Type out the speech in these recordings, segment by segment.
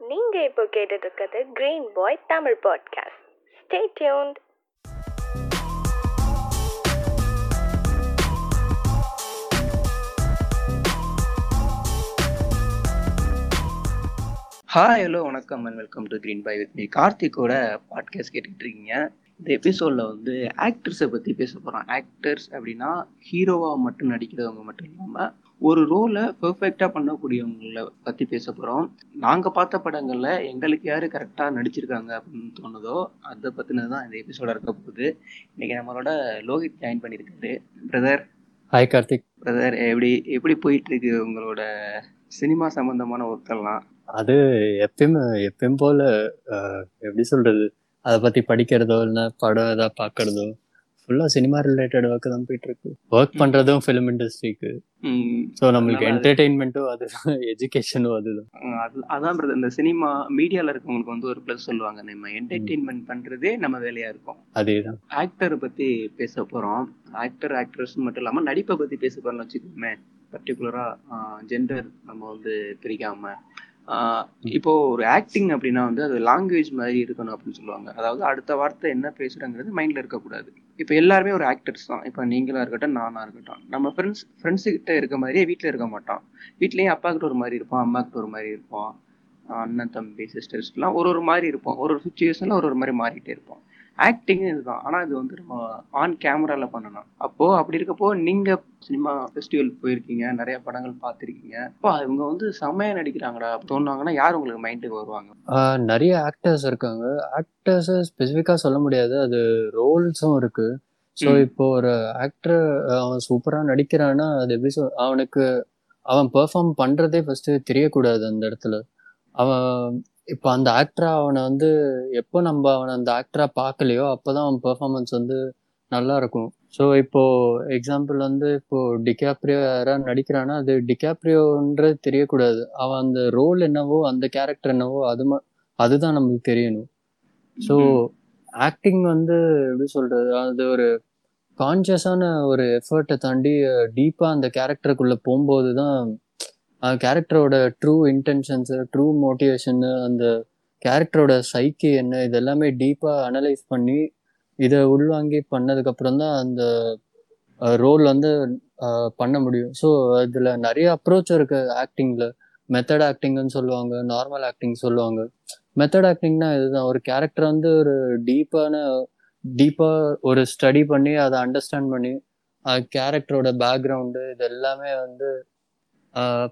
நீங்க இப்போ கேட்டுட்டு இருக்கிறது green boy Tamil podcast stay tuned hi hello வணக்கம் and welcome to green pie with me கார்த்திக்கோட podcast கேட்டுக்கிட்டு இருக்கீங்க. இந்த எபிசோடில் வந்து ஆக்டர்ஸை பற்றி பேச போகிறோம் ஆக்டர்ஸ் அப்படின்னா ஹீரோவாக மட்டும் நடிக்கிறவங்க மட்டும் இல்லாமல் ஒரு ரோலை பெர்ஃபெக்டாக பண்ணக்கூடியவங்கள பற்றி பேச போகிறோம் நாங்கள் பார்த்த படங்களில் எங்களுக்கு யார் கரெக்டாக நடிச்சிருக்காங்க அப்படின்னு தோணுதோ அதை பற்றினது தான் இந்த எபிசோட இருக்க போகுது. இன்றைக்கி நம்மளோட லோகித் ஜாயின் பண்ணியிருக்காரு. பிரதர் ஹாய் கார்த்திக் பிரதர் எப்படி எப்படி போயிட்டு இருக்கு உங்களோட சினிமா சம்பந்தமான ஒர்க்கெல்லாம் அது எப்பயுமே எப்பயும் போல எப்படி சொல்றது? அதை பத்தி படிக்கிறதோ இல்ல படம் ஏதாவது பாக்குறதோ ஃபுல்லா சினிமா ரிலேட்டட் ஒர்க் தான் போயிட்டு இருக்கு ஒர்க் பண்றதும் ஃபிலிம் இண்டஸ்ட்ரிக்கு ஸோ நம்மளுக்கு அது- என்டர்டெயின்மெண்ட்டும் அதுதான் எஜுகேஷனும் அதுதான். அது அதான் பிரதர் இந்த சினிமா மீடியால இருக்கவங்களுக்கு வந்து ஒரு ப்ளஸ் சொல்லுவாங்க. நம்ம என்டர்டெயின்மெண்ட் பண்றதே நம்ம வேலையா இருக்கும். அதேதான். ஆக்டரை பத்தி பேச போறோம். ஆக்டர் ஆக்ட்ரஸ் மட்டும் இல்லாம நடிப்பை பத்தி பேச போறோம்னு வச்சுக்கோமே. பர்டிகுலரா ஜெண்டர் நம்ம வந்து பிரிக்காம. ஆஹ் இப்போ ஒரு ஆக்டிங் அப்படின்னா வந்து அது லாங்குவேஜ் மாதிரி இருக்கணும் அப்படின்னு சொல்லுவாங்க. அதாவது அடுத்த வார்த்தை என்ன பேசுறங்கிறது மைண்ட்ல இருக்கக்கூடாது. இப்போ எல்லாருமே ஒரு ஆக்டர்ஸ் தான். இப்போ நீங்களா இருக்கட்டும் நானா இருக்கட்டும். நம்ம ஃப்ரெண்ட்ஸ் ஃப்ரெண்ட்ஸு கிட்ட இருக்க மாதிரியே வீட்டில் இருக்க மாட்டோம் வீட்லேயும் அப்பா கிட்ட ஒரு மாதிரி இருப்போம் அம்மா கிட்ட ஒரு மாதிரி இருப்போம் அண்ணன் தம்பி சிஸ்டர்ஸ்லாம் ஒரு ஒரு மாதிரி இருப்போம் ஒரு ஒரு சுச்சுவேஷனில் ஒரு ஒரு மாதிரி மாறிட்டே இருப்போம் ஆக்டிங் இதுதான் ஆனா இது வந்து நம்ம ஆன் கேமரால பண்ணணும். அப்போ அப்படி இருக்கப்போ நீங்க சினிமா ஃபெஸ்டிவல் போயிருக்கீங்க நிறைய படங்கள் பார்த்திருக்கீங்க. அப்போ இவங்க வந்து செம்மையா நடிக்கிறாங்கடா சொன்னாங்கன்னா யார் உங்களுக்கு மைண்டுக்கு வருவாங்க? நிறைய ஆக்டர்ஸ் இருக்காங்க. ஆக்டர்ஸ் ஸ்பெசிஃபிக்கா சொல்ல முடியாது. அது ரோல்ஸும் இருக்கு. ஸோ. இப்போ ஒரு ஆக்டர் அவன் சூப்பரா நடிக்கிறான்னா அது எப்படி சொல் அவனுக்கு அவன் பெர்ஃபார்ம் பண்றதே ஃபர்ஸ்ட் தெரியக்கூடாது அந்த இடத்துல. அவன் இப்போ அந்த ஆக்டரா அவனை வந்து எப்போ நம்ம அவனை அந்த ஆக்டரா பார்க்கலையோ அப்போதான் அவன் பெர்ஃபார்மன்ஸ் வந்து நல்லா இருக்கும். ஸோ இப்போ எக்ஸாம்பிள் வந்து இப்போ டிகாப்ரியோ யாராவது நடிக்கிறான்னா அது டிகாப்ரியோன்றது தெரியக்கூடாது. அவன் அந்த ரோல் என்னவோ அந்த கேரக்டர் என்னவோ அது ம- அதுதான் நமக்கு தெரியணும். ஸோ ஆக்டிங் வந்து எப்படி சொல்றது? அது ஒரு கான்சியஸான ஒரு எஃபர்ட்டை தாண்டி டீப்பா அந்த கேரக்டருக்குள்ள போகும்போது தான் கேரக்டரோட ட்ரூ இன்டென்ஷன்ஸ் ட்ரூ மோட்டிவேஷன் அந்த கேரக்டரோட சைக்கி என்ன இது எல்லாமே அனலைஸ் பண்ணி இதை உள்வாங்கி பண்ணதுக்கப்புறம் தான் அந்த ரோல் வந்து பண்ண முடியும். ஸோ இதில் நிறைய அப்ரோச் இருக்கு ஆக்டிங்கில் மெத்தட் ஆக்டிங்னு சொல்லுவாங்க நார்மல் ஆக்டிங் சொல்லுவாங்க. மெத்தட் ஆக்டிங்னா இதுதான். ஒரு கேரக்டர் வந்து ஒரு டீப்பான டீப்பாக ஒரு ஸ்டடி பண்ணி அதை அண்டர்ஸ்டாண்ட் பண்ணி கேரக்டரோட பேக்ரவுண்டு இது எல்லாமே வந்து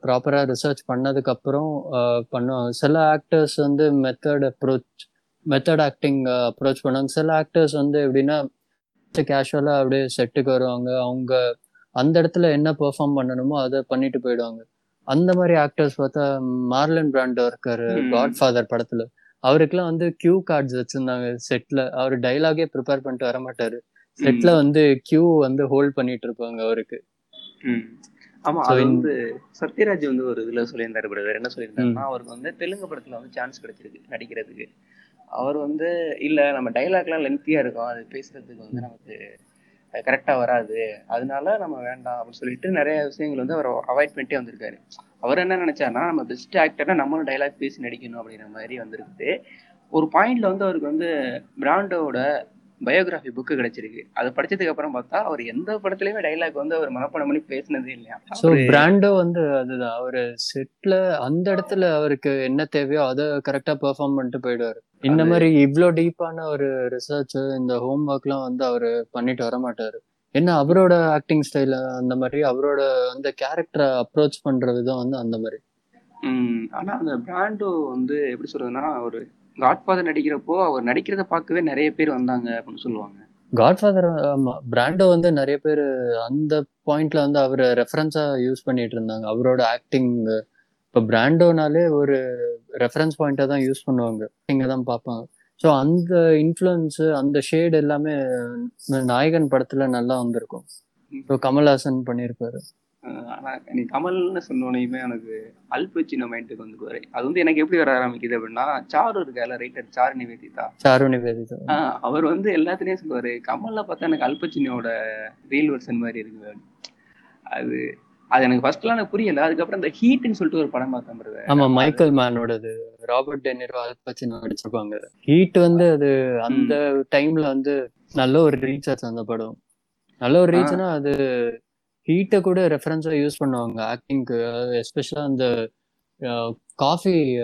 ப்ராப்பரா ரிசர்ச் பண்ணதுக்கு அப்புறம் ஆஹ் பண்ணுவாங்க சில ஆக்டர்ஸ் வந்து method approach method acting approach பண்ணுவாங்க. சில ஆக்டர்ஸ் வந்து எப்படின்னா கேஷுவலா அப்படியே செட்டுக்கு வருவாங்க. அவங்க அந்த இடத்துல என்ன பெர்ஃபார்ம் பண்ணணுமோ அதை பண்ணிட்டு போயிடுவாங்க. அந்த மாதிரி ஆக்டர்ஸ் பார்த்தா மார்லன் பிராண்டோ இருக்காரு. காட் ஃபாதர் படத்துல. அவருக்குலாம் வந்து கியூ கார்ட்ஸ் வச்சிருந்தாங்க செட்ல அவர் டைலாகே ப்ரிப்பேர் பண்ணிட்டு வர மாட்டாரு செட்ல வந்து கியூ வந்து ஹோல்ட் பண்ணிட்டு இருப்பாங்க அவருக்கு. ஆமா அது வந்து சத்யராஜ் வந்து ஒரு இதுல சொல்லியிருந்தாரு பிரதர் என்ன சொல்லியிருந்தாருன்னா அவருக்கு வந்து தெலுங்கு படத்துல வந்து சான்ஸ் கிடைச்சிருக்கு நடிக்கிறதுக்கு. அவர் வந்து இல்ல நம்ம டைலாக்லாம் லென்த்தியா இருக்கும். அது பேசுறதுக்கு வந்து நமக்கு கரெக்டா வராது. அதனால நம்ம வேண்டாம் அப்படின்னு சொல்லிட்டு நிறைய விஷயங்கள் வந்து அவர் அவாய்ட் பண்ணிட்டே வந்திருக்காரு. அவர் என்ன நினைச்சாருன்னா நம்ம பெஸ்ட் ஆக்டர்னா நம்மளும் டைலாக் பேசி நடிக்கணும் அப்படிங்கிற மாதிரி வந்திருக்குது. ஒரு பாயிண்ட்ல வந்து அவருக்கு வந்து பிராண்டோட பயோகிராஃபி புக்கு கிடைச்சிருக்கு. அது படிச்சதுக்கு அப்புறம் பார்த்தா அவர் எந்த படத்துலயுமே டைலாக் வந்து அவர் மனப்பாடம் பண்ணி பேசினதே இல்லையா? ஸோ பிராண்டோ வந்து அதுதான். அவரு செட்ல அந்த இடத்துல அவருக்கு என்ன தேவையோ அதை கரெக்டா பெர்ஃபார்ம் பண்ணிட்டு போயிடுவாரு. இந்த மாதிரி இவ்ளோ டீப்பான ஒரு ரிசர்ச் இந்த ஹோம் ஒர்க்லாம் வந்து அவரு பண்ணிட்டு வர மாட்டாரு. என்ன அவரோட ஆக்டிங் ஸ்டைல அந்த மாதிரி அவரோட அந்த கேரக்டரை அப்ரோச் பண்ற விதம் வந்து அந்த மாதிரி. ஆனா அந்த பிராண்டோ வந்து எப்படி சொல்றதுன்னா ஒரு காட்ஃபாதர் நடிக்கிறப்போ அவர் நடிக்கிறத பார்க்கவே நிறைய பேர் வந்தாங்க அப்படின்னு சொல்லுவாங்க. காட்ஃபாதர் ஆமா பிராண்டோ வந்து நிறைய பேர் அந்த பாயிண்ட்ல வந்து அவரை ரெஃபரன்ஸா யூஸ் பண்ணிட்டு இருந்தாங்க. அவரோட ஆக்டிங் இப்போ பிராண்டோனாலே ஒரு ரெஃபரன்ஸ் பாயிண்டா தான் யூஸ் பண்ணுவாங்க. இங்க தான் பார்ப்பாங்க. ஸோ அந்த இன்ஃப்ளூயன்ஸ் அந்த ஷேட் எல்லாமே நாயகன் படத்துல நல்லா வந்திருக்கும். ஸோ கமல்ஹாசன் பண்ணியிருப்பாரு. அஹ் ஆனா நீ கமல்னு சொன்னோனையுமே எனக்கு அல்பச்சினோ மைண்டுக்கு வந்துருவாரு அது வந்து எனக்கு எப்படி வர ஆரம்பிக்குது அப்படின்னா சாரு இருக்கால ரைட்டர் சாரு நிவேதிதா. சாரு நிவேதிதா. அவர் வந்து எல்லாத்துலயும் சொல்லுவாரு கமல்ல பார்த்தா எனக்கு அல்பச்சினோட ரீல் வெர்ஷன் மாதிரி இருக்கு அது அது எனக்கு ஃபர்ஸ்ட்லாம் எனக்கு புரியல. அதுக்கப்புறம் இந்த ஹீட்னு சொல்லிட்டு ஒரு படம் பார்த்தேன். ஆமா Michael மேனோடது. Robert De Niro Al Pacino நடிச்சிருப்பாங்க. ஹீட் வந்து அது அந்த டைம்ல வந்து நல்ல ஒரு ரீச் ஆச்சு அந்த படம். நல்ல ஒரு ரீச்னா அது ஹீட்டை கூட ரெஃபரன்ஸா யூஸ் பண்ணுவாங்க. ஆக்டிங்க்கு எஸ்பெஷலா அந்த காஃபி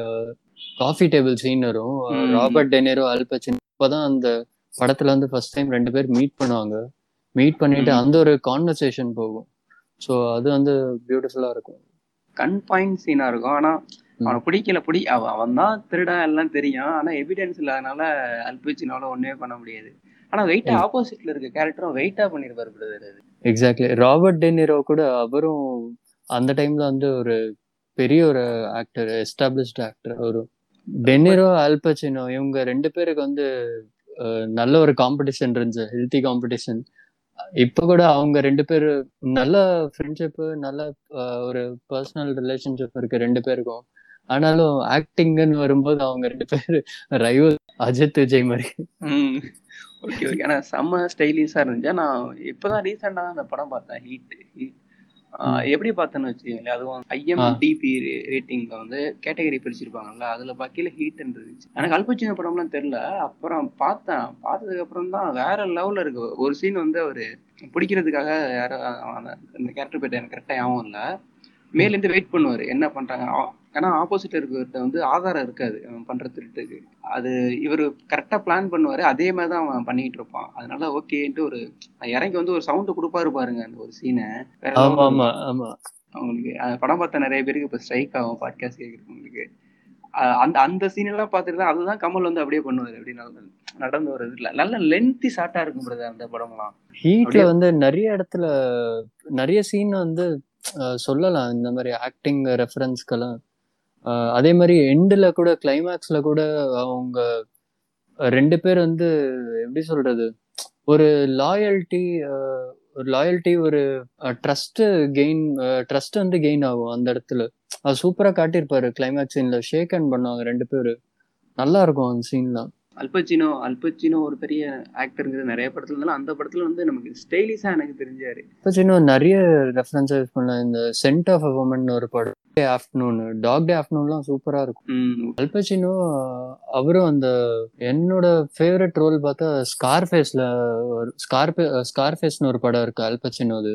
காஃபி டேபிள் சீன் வரும். Robert De Niro Al Pacino அப்பதான் அந்த படத்துல வந்து ஃபர்ஸ்ட் டைம் ரெண்டு பேர் மீட் பண்ணுவாங்க. மீட் பண்ணிட்டு. அந்த ஒரு கான்வர்சேஷன் போகும். ஸோ அது வந்து பியூட்டிஃபுல்லா இருக்கும். கன் பாயிண்ட் சீனா இருக்கும். ஆனா. அவனை பிடிக்கல பிடி அவ- அவன் தான் திருடன் எல்லாம் தெரியும். ஆனா எவிடன்ஸ் இல்லாதனால அல்பிச்சினால ஒண்ணுமே பண்ண முடியாது. ஆனா வெயிட்டா ம். ஆப்போசிட்ல இருக்க கேரக்டரும் வெயிட்டா பண்ணிருப்பாரு பிரதர் அது. எக்ஸாக்ட்லி ராபர்ட் டெனிரோ கூட அவரும் அந்த டைம்ல வந்து ஒரு பெரிய ஒரு ஆக்டர் எஸ்டாப்ளிஷ்ட் ஆக்டர் அவரும் டெனிரோ ஆல்பச்சினோ இவங்க ரெண்டு பேருக்கு வந்து நல்ல ஒரு காம்படிஷன் இருந்துச்சு ஹெல்த்தி காம்படிஷன் இப்ப கூட அவங்க ரெண்டு பேரு நல்ல ஃப்ரெண்ட்ஷிப் நல்ல ஒரு பர்சனல் ரிலேஷன்ஷிப் இருக்கு ரெண்டு பேருக்கும். ஆனாலும் ஆக்டிங்னு வரும்போது அவங்க ரெண்டு பேரு ரைவல் அஜித் விஜய் மாதிரி. ஓகே ஓகே ஆனா செம்ம ஸ்டைலிஷா இருந்துச்சு. நான் இப்பதான் ரீசெண்டா அந்த படம் பார்த்தேன். ஹீட் எப்படி பார்த்தேன்னு வச்சுக்கோங்களேன். அதுவும் ஐஎம்டிபி ரேட்டிங்ல வந்து கேட்டகரி பிரிச்சிருப்பாங்கல்ல அதுல பாக்கையில ஹீட் இருந்துச்சு. எனக்கு அல்பச்சின படம்லாம் தெரியல. அப்புறம் பார்த்தேன். பார்த்ததுக்கு அப்புறம் தான் வேற லெவல்ல இருக்கு. ஒரு சீன் வந்து அவரு பிடிக்கிறதுக்காக யாரோ அந்த- கேரக்டர் பேர் எனக்கு கரெக்டா ஞாபகம் இல்ல. மேல இருந்து வெயிட் பண்ணுவாரு. என்ன பண்றாங்க? ஆ- ஏன்னா ஆப்போசிட்ல இருக்கிறவர்கிட்ட வந்து ஆதாரம் இருக்காது. அவன் பண்ற திருட்டுக்கு அது இவரு கரெக்டா பிளான் பண்ணுவாரு. அதே மாதிரி தான் அவன் பண்ணிட்டு இருப்பான். அதனால ஓகேன்ட்டு ஒரு இறங்கி வந்து ஒரு சவுண்ட் கொடுப்பாரு பாருங்க அந்த ஒரு சீனை அவங்களுக்கு படம் பார்த்த நிறைய பேருக்கு இப்ப ஸ்ட்ரைக் ஆகும் பாட்காஸ்ட் கேட்கறவங்களுக்கு. அஹ் அந்த அந்த சீன் எல்லாம் பார்த்துட்டு தான் அதுதான் கமல் வந்து அப்படியே பண்ணுவாரு. அப்படி நடந்து நடந்து ஒரு இதுல நல்ல லென்த்தி ஷார்ட்டா இருக்கும் பிரதர் அந்த படம்லாம். ஹீட்ல வந்து நிறைய இடத்துல நிறைய சீன் வந்து சொல்லலாம். இந்த மாதிரி ஆக்டிங் ரெஃபரன்ஸ்க்கெல்லாம் அதே மாதிரி எண்டில் கூட கிளைமேக்ஸ்ல கூட அவங்க ரெண்டு பேர் வந்து எப்படி சொல்றது ஒரு லாயல்ட்டி ஒரு லாயல்ட்டி ஒரு ட்ரஸ்ட் கெயின் ட்ரஸ்ட் வந்து கெயின் ஆகும் அந்த இடத்துல. அது சூப்பரா காட்டியிருப்பாரு கிளைமேக்ஸ் சீன்ல ஷேக் ஹேண்ட் பண்ணுவாங்க ரெண்டு பேரு. நல்லா இருக்கும் அந்த சீன்லாம் அல்பச்சினோ அல்பச்சினோ ஒரு பெரிய ஆக்டருங்கிறது நிறைய படத்துல இருந்தாலும் அந்த படத்துல வந்து நமக்கு ஸ்டைலிஷா எனக்கு தெரிஞ்சாரு. இப்போ சின்ன நிறைய ரெஃபரன்ஸ் யூஸ் பண்ணலாம் இந்த சென்ட் ஆஃப் அ உமன் ஒரு படம். டே ஆஃப்டர்நூன் டாக் டே ஆஃப்டர்நூன்லாம் சூப்பரா இருக்கும். அல்பச்சினோ அவரும் அந்த என்னோட ஃபேவரட் ரோல் பார்த்தா ஸ்கார்ஃபேஸ்ல ஒரு ஸ்கார்பே ஸ்கார்ஃபேஸ்னு ஒரு படம் இருக்கு அல்பச்சினோது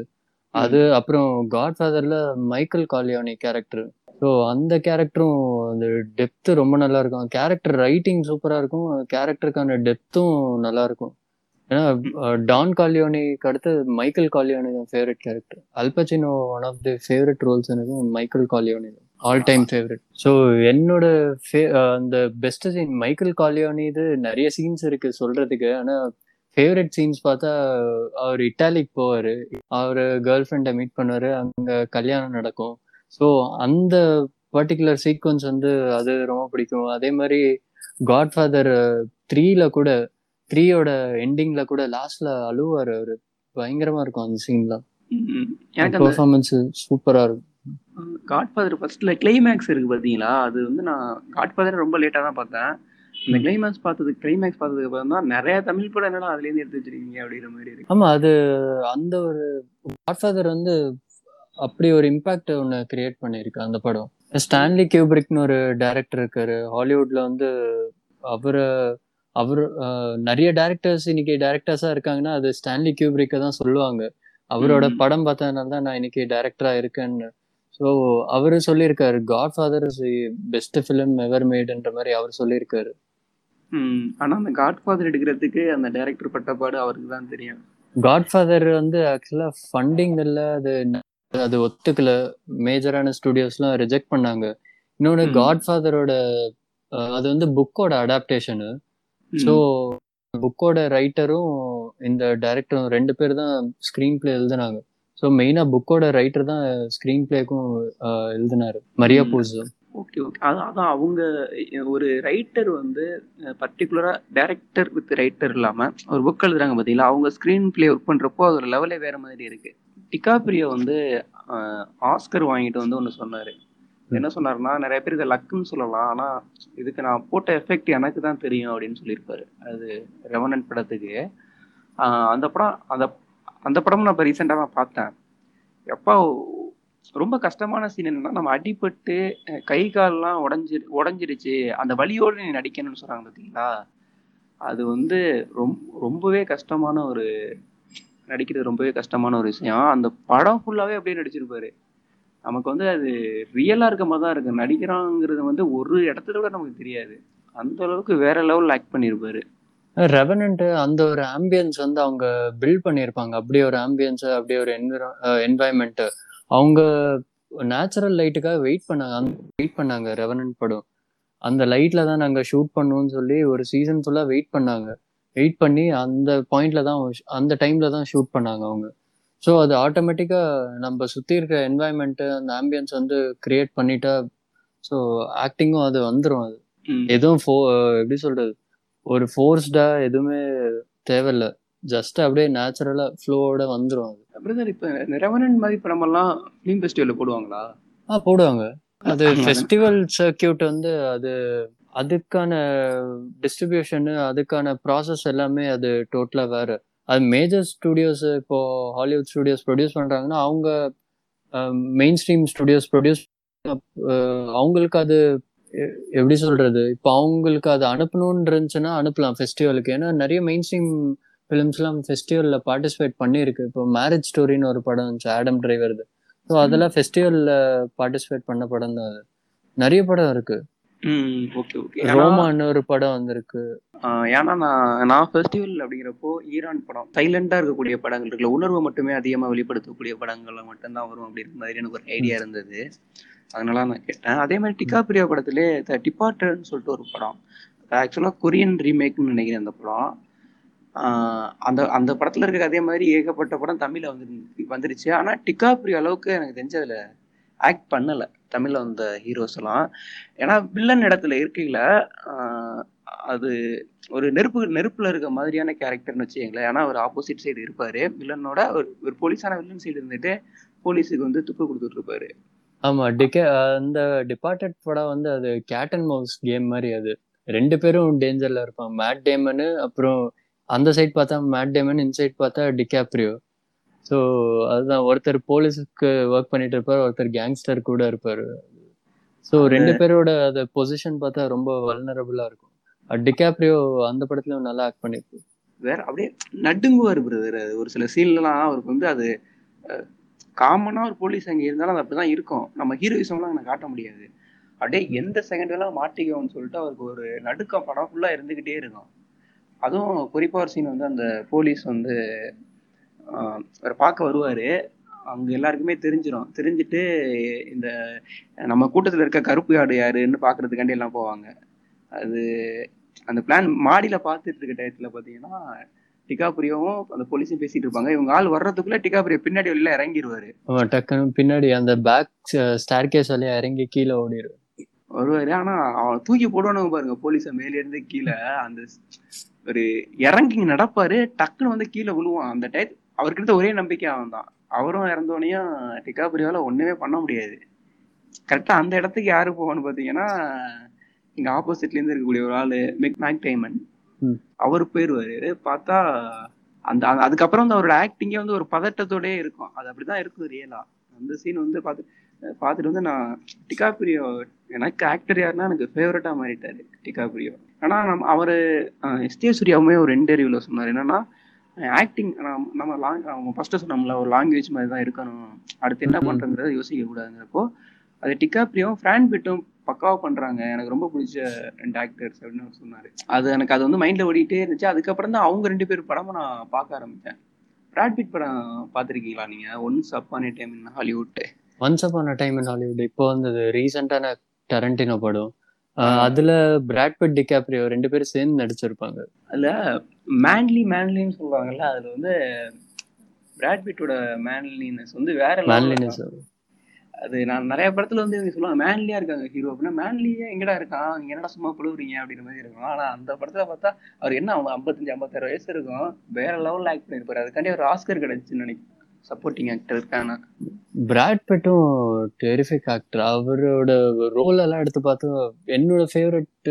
அது. அப்புறம் காட் ஃபாதர்ல மைக்கேல் காலியோனி கேரக்டர் ஸோ அந்த கேரக்டரும் அந்த டெப்த் ரொம்ப நல்லா இருக்கும். கேரக்டர் ரைட்டிங் சூப்பரா இருக்கும். கேரக்டருக்கான டெப்த்தும் நல்லா இருக்கும். ஏன்னா டான் காலியோனிக்கு அடுத்து மைக்கேல் காலியோனி தான் favourite character Al Pacino one of the favourite roles எனக்கு Michael Corleone all time favourite so என்னோட அந்த பெஸ்ட் சீன் மைக்கேல் காலியோனி இது நிறைய சீன்ஸ் இருக்கு சொல்றதுக்கு. ஆனா ஃபேவரட் சீன்ஸ் பார்த்தா அவர் இட்டாலிக் போவாரு. அவர் கேர்ள் ஃப்ரெண்டை மீட் பண்ணுவாரு. அங்க கல்யாணம் நடக்கும். ஸோ அந்த பர்டிகுலர் சீக்வன்ஸ் வந்து அது ரொம்ப பிடிக்கும். அதே மாதிரி காட்ஃபாதர் த்ரீல கூட த்ரீயோட எண்டிங்ல கூட லாஸ்ட்ல அழுவாரு அவரு. பயங்கரமா இருக்கும் அந்த சீன்லாம் உம் எனக்கு பெர்ஃபார்மன்ஸ் சூப்பரா இருக்கும். காட்ஃபாதர் ஃபர்ஸ்ட்ல கிளைமேக்ஸ் இருக்கு பாத்தீங்களா? அது வந்து நான் காட்ஃபாதர் ரொம்ப லேட்டா தான் பார்த்தேன். இந்த கிளைமேக்ஸ் பார்த்தது கிளைமேக்ஸ் பார்த்ததுக்கு அப்புறம் தான் நிறைய தமிழ் படம் என்னடா அதுல இருந்து எடுத்து வச்சிருக்கீங்க அப்படிங்கிற மாதிரி இருக்கு. ஆமா அது அந்த ஒரு காட்ஃபாதர் வந்து அப்படி ஒரு இம்பாக்ட் ஒன்று கிரியேட் பண்ணியிருக்கு அந்த படம். ஸ்டான்லி கியூபிரிக்னு ஒரு டைரக்டர் இருக்காரு. ஹாலிவுட்ல வந்து அவரு அவர் நிறைய டேரக்டர்ஸ் இன்னைக்கு டேரக்டர்ஸா இருக்காங்கன்னா அது ஸ்டான்லி கியூபிரிக்க தான் சொல்லுவாங்க. அவரோட. படம் பார்த்ததுனால தான் நான் இன்னைக்கு டைரக்டரா இருக்கேன்னு. ஸோ அவரு சொல்லியிருக்காரு Godfather is best film ever மேட்ன்ற மாதிரி அவர் சொல்லியிருக்காரு. ஆனா அந்த காட்ஃபாதர் எடுக்கிறதுக்கு அந்த டைரக்டர் பட்டப்பாடு அவருக்கு தான் தெரியும். காட்ஃபாதர் வந்து ஆக்சுவலா ஃபண்டிங் இல்ல அது அது ஒத்துக்கல. மேஜரான ஸ்டுடியோஸ்லாம் ரிஜெக்ட் பண்ணாங்க. இன்னொன்னு ம். காட்ஃபாதரோட அது வந்து புக்கோட அடாப்டேஷனு. ஸோ புக்கோட ரைட்டரும் இந்த டைரக்டரும் ரெண்டு பேர் தான் ஸ்க்ரீன் பிளே எழுதுனாங்க ஸோ மெயினாக புக்கோட ரைட்டர் தான் ஸ்க்ரீன் பிளேக்கும் எழுதினாரு. மரியா. பூஸ். ஓகே ஓகே அதான் அதான் அவங்க ஒரு ரைட்டர் வந்து பர்டிகுலரா டைரக்டர் வித் ரைட்டர் இல்லாம ஒரு புக் எழுதுறாங்க பாத்தீங்களா? அவங்க ஸ்கிரீன் பிளே ஒர்க் பண்றப்போ அதோட லெவலே வேற மாதிரி இருக்கு. டிகாப்ரியோ வந்து ஆஸ்கர் வாங்கிட்டு வந்து ஒன்று சொன்னாரு. என்ன சொன்னாருன்னா நிறைய பேர் இதை லக்குன்னு சொல்லலாம் ஆனா இதுக்கு நான் போட்ட எஃபெக்ட் எனக்கு தான் தெரியும் அப்படின்னு சொல்லியிருப்பாரு. அது ரெவனன்ட் படத்துக்கு. அந்த படம் அந்த அந்த படமும் நான் இப்போ ரீசெண்டாக நான் பார்த்தேன். எப்பா ரொம்ப கஷ்டமான சீன் என்னன்னா நம்ம அடிபட்டு கை கால்லாம் உடஞ்சி உடஞ்சிருச்சு அந்த வலியோடு நீ நடிக்கணும்னு சொல்றாங்க பார்த்தீங்களா அது வந்து ரொம் ரொம்பவே கஷ்டமான ஒரு நடிக்கிறது ரொம்பவே கஷ்டமான ஒரு விஷயம். அந்த படம் ஃபுல்லாகவே அப்படியே நடிச்சிருப்பாரு. நமக்கு வந்து அது ரியலாக இருக்க மாதிரி தான் இருக்கு. நடிக்கிறாங்கிறது வந்து ஒரு இடத்துல கூட நமக்கு தெரியாது. அந்த அளவுக்கு வேற லெவல் ஆக்ட் பண்ணியிருப்பாரு ரெவனண்ட்டு அந்த ஒரு ஆம்பியன்ஸ் வந்து அவங்க பில்ட் பண்ணியிருப்பாங்க அப்படி ஒரு ஆம்பியன்ஸ் அப்படி ஒரு என்வாயன்மெண்ட் அவங்க நேச்சுரல் லைட்டுக்காக வெயிட் பண்ணாங்க. வெயிட் பண்ணாங்க ரெவனண்ட் படம். அந்த லைட்ல தான் நாங்கள் ஷூட் பண்ணுவோம்னு சொல்லி ஒரு சீசன் ஃபுல்லாக வெயிட் பண்ணாங்க. வெயிட் பண்ணி அந்த பாயிண்ட்ல தான் அந்த டைம்ல தான் ஷூட் பண்ணாங்க அவங்க. ஸோ அது ஆட்டோமேட்டிக்கா நம்ம சுத்தி இருக்கிற என்வாயன்மெண்ட் அந்த ஆம்பியன்ஸ் வந்து கிரியேட் பண்ணிட்டா ஸோ ஆக்டிங்கும் அது வந்துடும் அது. எதுவும் ஃபோ எப்படி சொல்றது? ஒரு ஃபோர்ஸ்டா எதுவுமே தேவையில்ல. ஜஸ்ட் அப்படியே நேச்சுரலா ஃப்ளோவோட வந்துடும் அது. பிரதர் இப்ப ரெவனன்ட் மாதிரி படமெல்லாம் ஃபிலிம் ஃபெஸ்டிவல்ல போடுவாங்களா? ஆ போடுவாங்க. அது. ஃபெஸ்டிவல் சர்க்கியூட் வந்து அது அதுக்கான டிஸ்ட்ரிபியூஷன் அதுக்கான ப்ராசஸ் எல்லாமே அது டோட்டலா வேற. அது மேஜர் ஸ்டுடியோஸ் இப்போ ஹாலிவுட் ஸ்டுடியோஸ் ப்ரொடியூஸ் பண்றாங்கன்னா அவங்க மெயின் ஸ்ட்ரீம் ஸ்டுடியோஸ் ப்ரொடியூஸ் அவங்களுக்கு அது எப்படி சொல்றது? இப்போ அவங்களுக்கு அது அனுப்பணும்னு இருந்துச்சுன்னா அனுப்பலாம் ஃபெஸ்டிவலுக்கு ஏன்னா நிறைய மெயின் ஸ்ட்ரீம் ஃபிலிம்ஸ்லாம் ஃபெஸ்டிவலில் பார்ட்டிசிபேட் பண்ணியிருக்கு. இப்போ மேரேஜ் ஸ்டோரின்னு ஒரு படம் இருந்துச்சு ஆடம் டிரைவர்து ஸோ அதெல்லாம் ஃபெஸ்டிவலில் பார்ட்டிசிபேட் பண்ண படம் தான் அது. நிறைய படம் இருக்கு. ம் ஓகே ஓகே ரோமான்னு ஒரு படம் வந்திருக்கு. ஏன்னா நான் நான் ஃபெஸ்டிவல் அப்படிங்கிறப்போ ஈரான் படம் சைலண்டா இருக்கக்கூடிய படங்கள் இருக்குல்ல உணர்வை மட்டுமே அதிகமா வெளிப்படுத்தக்கூடிய படங்கள்ல மட்டும்தான் வரும் அப்படின்ற மாதிரி எனக்கு ஒரு ஐடியா இருந்தது. அதனால நான் கேட்டேன். அதே மாதிரி டிகாப்ரியா படத்திலே த டிபார்ட்டர்னு சொல்லிட்டு ஒரு படம். ஆக்சுவலா கொரியன் ரீமேக்னு நினைக்கிறேன் அந்த படம். அந்த அந்த படத்துல இருக்க அதே மாதிரி ஏகப்பட்ட படம் தமிழ்ல வந்து வந்துருச்சு. ஆனா டிகாப்ரி அளவுக்கு எனக்கு தெரிஞ்சதுல ஆக்ட் பண்ணல. தமிழில் வந்த ஹீரோஸ் எல்லாம். ஏன்னா வில்லன் இடத்துல இருக்கையில் அது ஒரு நெருப்பு நெருப்புல இருக்க மாதிரியான கேரக்டர்னு வச்சுக்கங்களேன். ஏன்னா ஒரு ஆப்போசிட் சைடு இருப்பாரு. வில்லனோட ஒரு ஒரு போலீஸான வில்லன் சைடு இருந்துட்டு போலீஸுக்கு வந்து துப்பு கொடுத்துட்டு இருப்பாரு. ஆமா டிகே அந்த டிபார்ட்டட் படம் வந்து அது கேட் அண்ட் மவுஸ் கேம் மாதிரி அது. ரெண்டு பேரும் டேஞ்சர்ல இருப்பான் மேட் டேமனு அப்புறம் அந்த சைட் பார்த்தா மேட் டேமன் இன்சைட் பார்த்தா டிகாப்ரியோ ஸோ அதுதான். ஒருத்தர் போலீஸுக்கு ஒர்க் பண்ணிட்டு இருப்பாரு ஒருத்தர் கேங்ஸ்டர் கூட இருப்பாரு. ஸோ ரெண்டு பேரோட அது பொசிஷன் பார்த்தா ரொம்ப வல்னரபுளா இருக்கும். டிகாப்ரியோ அந்த படத்துலயும் நல்லா ஆக்ட் பண்ணிருக்கு வேற அப்படியே நடுங்குவார் பிரதர் ஒரு சில சீன்லாம் அவருக்கு வந்து அது காமனா ஒரு போலீஸ் அங்கே இருந்தாலும் அது அப்படிதான் இருக்கும். நம்ம ஹீரோயிசம்லாம் அங்கே காட்ட முடியாது. அப்படியே எந்த செகண்ட்லாம் மாட்டிக்குவோம்னு சொல்லிட்டு அவருக்கு ஒரு நடுக்கம் படம் ஃபுல்லா இருந்துகிட்டே இருக்கும். அதுவும் குறிப்பா ஒரு சீன் வந்து அந்த போலீஸ் வந்து அவரை பார்க்க வருவாரு. அவங்க எல்லாருக்குமே தெரிஞ்சிடும் தெரிஞ்சுட்டு இந்த நம்ம கூட்டத்துல இருக்க கருப்பு ஆடு யாருன்னு பாக்குறதுக்காண்டி எல்லாம் போவாங்க. அது அந்த பிளான் மாடியில பார்த்துட்டு இருக்க டயத்துல பாத்தீங்கன்னா டிகாப்ரியோவும் அந்த போலீஸும் பேசிட்டு இருப்பாங்க. இவங்க ஆள் வர்றதுக்குள்ள டிகாப்ரியோ பின்னாடி வெளியில இறங்கிடுவாரு டக்குன்னு பின்னாடி அந்த பேக் ஸ்டார் கேஸ் வழியா இறங்கி கீழே ஓடிடு வருவாரு. ஆனா அவன் தூக்கி போடுவானுங்க பாருங்க போலீஸ மேல இருந்து கீழே. அந்த ஒரு இறங்கி நடப்பாரு டக்குன்னு வந்து கீழே விழுவான். அந்த டயத் அவர்கிட்ட ஒரே நம்பிக்கை அவன் தான் அவரும் இறந்தோனையும் டிகாபுரியால ஒண்ணுமே பண்ண முடியாது. கரெக்டா அந்த இடத்துக்கு யாரு போவான்னு பாத்தீங்கன்னா இங்க ஆப்போசிட்ல இருந்து இருக்கக்கூடிய ஒரு ஆளு மெக் மேக் டைமன். அவர் போயிருவாரு. பார்த்தா அந்த அதுக்கப்புறம் வந்து அவரோட ஆக்டிங்கே வந்து ஒரு பதட்டத்தோடயே இருக்கும். அது அப்படிதான் இருக்கும் ரியலா அந்த சீன் வந்து பார்த்து பார்த்துட்டு வந்து நான் டிகாப்ரியோ எனக்கு ஆக்டர் யாருன்னா எனக்கு ஃபேவரட்டா மாறிட்டாரு டிகாப்ரியோ. ஆனா நம்ம அவரு எஸ்டே சூர்யாவுமே ஒரு இன்டர்வியூல சொன்னார். என்னன்னா ஆக்டிங் நம்ம லாங் ஃபர்ஸ்ட் சொன்னோம்ல ஒரு லாங்குவேஜ் மாதிரி தான் இருக்கணும். அடுத்து என்ன ம். பண்றங்கிறத யோசிக்க கூடாதுங்கிறப்போ அது டிகாப்ரியும் ஃப்ரான் பிட்டும் பக்காவா பண்றாங்க. எனக்கு ரொம்ப பிடிச்ச ரெண்டு ஆக்டர்ஸ் அப்படின்னு அவர் சொன்னாரு. அது எனக்கு அது வந்து மைண்ட்ல ஓடிட்டே இருந்துச்சு. அதுக்கப்புறம் தான் அவங்க ரெண்டு பேர் படமும் நான் பார்க்க ஆரம்பிச்சேன். பிராட் பிட் படம் பார்த்திருக்கீங்களா நீங்க? Once upon time in Hollywood once upon time in Hollywood இப்போ வந்தது. ரீசெண்டான டரண்டினோ படம். அதுல பிராட் பிட் டிகாப்ரியோ ரெண்டு பேரும் சேர்ந்து நடிச்சிருப்பாங்க. அதுல மேன்லி மேன்லின்னு சொல்லுவாங்கல்ல அதுல வந்து பிராட் பிட்டோட மேன்லினஸ் வந்து வேற மேன்லினஸ். அது நான் நிறைய படத்துல வந்து இவங்க சொல்லுவாங்க மேன்லியா இருக்காங்க ஹீரோ அப்படின்னா மேன்லியே எங்கடா இருக்கான் நீங்க என்னடா சும்மா புழுவுறீங்க அப்படின்ற மாதிரி இருக்கும். ஆனா அந்த படத்துல பார்த்தா அவர் என்ன அவங்க ஐம்பத்தஞ்சு ஐம்பத்தாறு வயசு இருக்கும் வேற லெவல்ல ஆக்ட் பண்ணிருப்பாரு. அதுக்காண்டி ஒரு ஆஸ்கர் கிடைச்சுன்னு நினைக்கிறேன். சப்போர்ட்டிங் ஆக்டர் இருக்கான? பிராட் பிட்டும் டெரிஃபிக் ஆக்டர் அவரோட ரோல் எல்லாம் எடுத்து பார்த்தா என்னோட ஃபேவரட்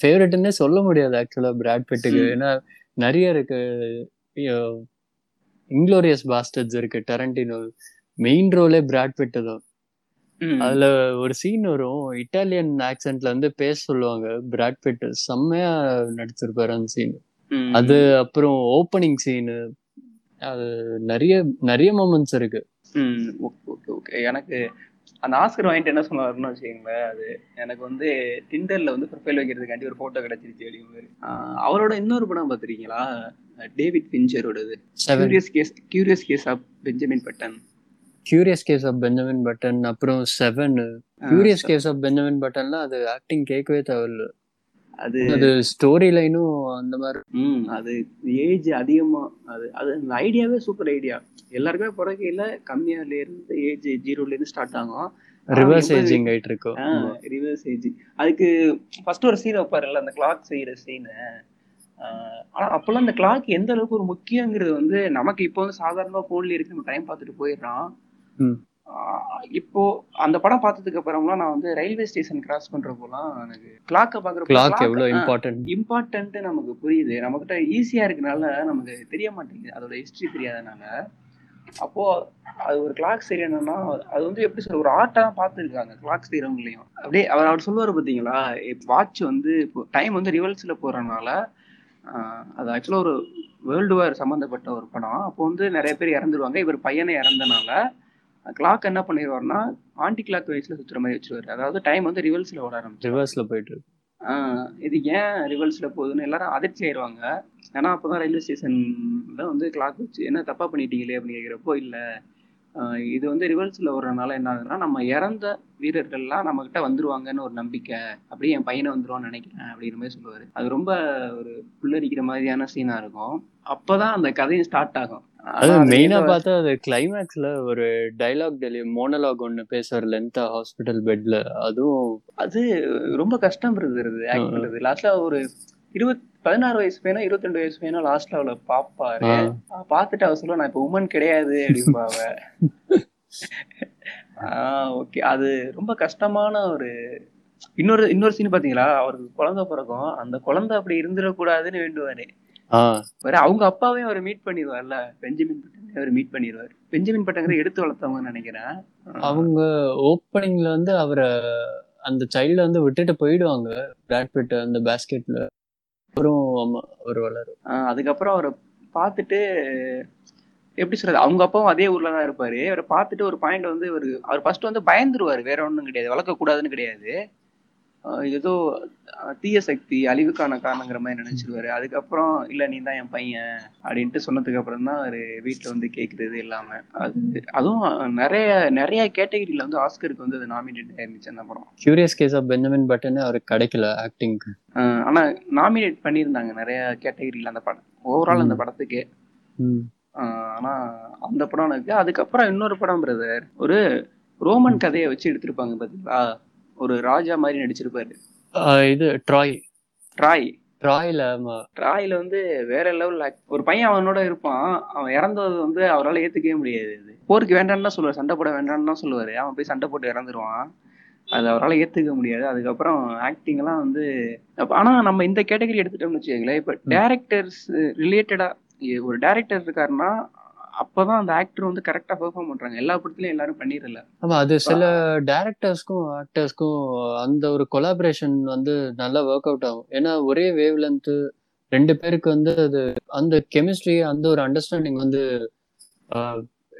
ஃபேவரட்னே சொல்ல முடியாது ஆக்சுவலா பிராட் பிட்டுக்கு. ஏன்னா நிறைய இருக்கு. இன்க்ளோரியஸ் பாஸ்டர்ஸ் இருக்கு டரண்டினோ மெயின் ரோலே பிராட் பிட்டு தான். ம். அதுல ஒரு சீன் வரும். இட்டாலியன் ஆக்சென்ட்ல வந்து பேச சொல்லுவாங்க பிராட் பிட் செம்மையா நடிச்சிருப்பாரு அந்த சீன் ம். அது அப்புறம் ஓப்பனிங் சீனு அது நிறைய நிறைய மூமெண்ட்ஸ் இருக்கு. ஓகே ஓகே எனக்கு அந்த ஆஸ்கர் வாங்கிட்டு என்ன சொன்னாருன்னு வச்சுக்கோங்களேன் அது எனக்கு வந்து டிண்டர்ல வந்து ப்ரொஃபைல் வைக்கிறதுக்காண்டி ஒரு போட்டோ கிடைச்சிருச்சு அப்படிங்கிறாரு ஆஹ் அவரோட இன்னொரு படம் பார்த்துருக்கீங்களா? David பிஞ்சரோடது curious case curious case of Benjamin Button curious case of Benjamin Button அப்புறம் seven curious case of Benjamin பட்டன்ல அது ஆக்டிங் கேட்கவே தேவையில்ல. அது அது ஸ்டோரி லைனும் அந்த மாதிரி. ம் அது ஏஜ் அதிகமா அது அது அந்த ஐடியாவே சூப்பர் ஐடியா எல்லாருக்குமே பிறக்கையில கம்மியால இருந்து ஏஜ் ஜீரோல இருந்து ஸ்டார்ட் ஆகும். ரிவர்ஸ் ஏஜிங் ஆயிட்டு இருக்கும் ரிவர்ஸ் ஏஜ் அதுக்கு ஃபர்ஸ்ட் ஒரு சீன் வைப்பாருல்ல அந்த கிளாக் செய்யற சீனு ஆனா அப்பெல்லாம் அந்த கிளாக் எந்த அளவுக்கு ஒரு முக்கியங்கிறது வந்து நமக்கு இப்போ வந்து சாதாரணமா போன்ல இருக்கு நம்ம டைம் பார்த்துட்டு. ஆஹ் இப்போ அந்த படம் பார்த்ததுக்கு அப்புறம்லாம் நான் வந்து ரயில்வே ஸ்டேஷன் கிராஸ் பண்றப்போலாம் எனக்கு கிளாக்கை பாக்குறப்ப கிளாக் எவ்வளவு இம்பார்ட்டன்ட் இம்பார்ட்டன்ட் நமக்கு புரியுது. நம்மகிட்ட ஈஸியா இருக்கனால நமக்கு தெரிய மாட்டேங்குது. அதோட ஹிஸ்டரி தெரியாதனால. அப்போ அது ஒரு கிளாக் செய்யணும்னா அது வந்து எப்படி சொல்ற ஒரு ஆர்ட்டா பார்த்துருக்காங்க கிளாக் செய்யறவங்களையும் அப்படியே அவர் அவர் சொல்லுவார் பார்த்தீங்களா? வாட்ச் வந்து இப்போ டைம் வந்து ரிவல்ஸ்ல போறதுனால அது ஆக்சுவலாக ஒரு வேர்ல்டு வார் சம்மந்தப்பட்ட ஒரு படம். அப்போ வந்து நிறைய பேர் இறந்துருவாங்க. இவர் பையனை இறந்தனால கிளாக் என்ன பண்ணிடுவாருன்னா ஆன்டி கிளாக் வைஸ்ல சுத்துற மாதிரி வச்சிருவாரு. அதாவது டைம் வந்து ரிவல்ஸ்ல ஓட ஆரம்பிச்சு ரிவர்ஸ்ல போயிட்டு இது ஏன் ரிவல்ஸ்ல போகுதுன்னு எல்லாரும் அதிர்ச்சி ஆயிடுவாங்க ஏன்னா அப்பதான் ரயில்வே ஸ்டேஷன்ல வந்து கிளாக் வச்சு என்ன தப்பா பண்ணிட்டீங்களே? அப்படின்னு கேட்கிறப்போ இல்ல. இது வந்து ரிவல்ஸ்ல வர்றதுனால என்ன ஆகுதுன்னா நம்ம இறந்த வீரர்கள்லாம் நம்ம கிட்ட வந்துருவாங்கன்னு ஒரு நம்பிக்கை. அப்படியே என் பையனை வந்துருவான்னு நினைக்கிறேன் அப்படிங்கிற மாதிரி சொல்லுவாரு. அது ரொம்ப ஒரு புல்லரிக்கிற மாதிரியான சீனா இருக்கும். அப்பதான் அந்த கதையும் ஸ்டார்ட் ஆகும். அது மெயினா பார்த்தா அது கிளைமேக்ஸ்ல ஒரு டைலாக் டெலி மோனலாக் ஒன்னு பேசுவார் லென்த்தா ஹாஸ்பிட்டல் பெட்ல அதுவும் அது ரொம்ப கஷ்டம் இருந்தது ஆக்ட் பண்றது. லாஸ்ட்ல ஒரு இருபத் பதினாறு வயசு பையனா இருபத்தி ரெண்டு வயசு பையனா லாஸ்ட்ல அவளை பாப்பாரு. பார்த்துட்டு அவ சொல்லுவா நான் இப்ப உமன் கிடையாது அப்படிம்பா அவ ஓகே அது ரொம்ப கஷ்டமான ஒரு இன்னொரு இன்னொரு சீன் பாத்தீங்களா அவருக்கு குழந்தை பிறக்கும். அந்த குழந்தை அப்படி இருந்துடக்கூடாதுன்னு வேண்டுவாரு. வேற அவங்க அப்பாவையும் அவர் மீட் பண்ணிடுவார்ல? பெஞ்சமின் பட்டன் அவர் மீட் பண்ணிடுவாரு. பெஞ்சமின் பட்டங்கிற எடுத்து வளர்த்தவங்கன்னு நினைக்கிறேன். அவங்க ஓப்பனிங்ல வந்து அவரை அந்த சைல்ட வந்து விட்டுட்டு போயிடுவாங்க. பிராட் பிட் அந்த பேஸ்கெட்ல அப்புறம் ஆமா, அவர் வளரு ஆஹ் அதுக்கப்புறம் அவரை பார்த்துட்டு எப்படி சொல்றது அவங்க அப்பாவும் அதே ஊர்ல தான் இருப்பாரு. அவரை பார்த்துட்டு ஒரு பாயிண்ட் வந்து இவர் அவர் ஃபர்ஸ்ட் வந்து பயந்துருவாரு. வேற ஒண்ணும் கிடையாது. வளர்க்க கூடாதுன்னு கிடையாது. ஏதோ தீய சக்தி அழிவுக்கான காரணங்கிற மாதிரி நினைச்சிருவாரு. அதுக்கப்புறம் இல்ல நீ தான் என் பையன் அப்படின்ட்டு சொன்னதுக்கு அப்புறம் தான் அவரு வீட்டுல வந்து கேக்குறது எல்லாமே. அது அதுவும் நிறைய நிறைய கேட்டகரியில வந்து ஆஸ்கருக்கு வந்து அது நாமினேட் ஆயிருந்துச்சு அந்த படம். Curious case of Benjamin Button அவருக்கு கிடைக்கல ஆக்டிங்க்கு ஆனா நாமினேட் பண்ணியிருந்தாங்க நிறைய கேட்டகரியில அந்த படம். ஓவரால் அந்த. படத்துக்கு. ஆனா அந்த படம் எனக்கு அதுக்கப்புறம் இன்னொரு படம் பிரதர் ஒரு ரோமன் கதையை வச்சு எடுத்திருப்பாங்க பாத்தீங்களா? ஒரு ராஜா மாதிரி நடிச்சிருப்பாரு. இது ட்ராய். ட்ராய். ட்ராய்ல ட்ராயில வந்து வேற லெவல் ஒரு பையன் அவனோட இருப்பான். அவன் இறந்தது வந்து அவரால் ஏத்துக்கவே முடியாது இது. போருக்கு வேண்டாம்னு சொல்லுவார். சண்டை போட வேண்டாம்னு தான் சொல்லுவாரு. அவன் போய் சண்டை போட்டு இறந்துருவான். அது அவரால் ஏத்துக்க முடியாது. அதுக்கப்புறம் ஆக்டிங் எல்லாம் வந்து ஆனா நம்ம இந்த கேட்டகரி எடுத்துட்டோம்னு வச்சுக்கோங்களேன். இப்ப டேரக்டர்ஸ் ரிலேட்டடா ஒரு டேரக்டர் இருக்காருன்னா அப்பதான் அந்த ஆக்டர் வந்து கரெக்டா பெர்ஃபார்ம் பண்றாங்க. எல்லா படத்துலயும் எல்லாரும் பண்ணிடல ஆமா அது சில டேரக்டர்ஸ்க்கும் ஆக்டர்ஸ்க்கும் அந்த ஒரு கொலாபரேஷன் வந்து நல்லா ஒர்க் அவுட் ஆகும். ஏன்னா ஒரே வேவ் லென்த் ரெண்டு பேருக்கு வந்து அது அந்த கெமிஸ்ட்ரி அந்த ஒரு அண்டர்ஸ்டாண்டிங் வந்து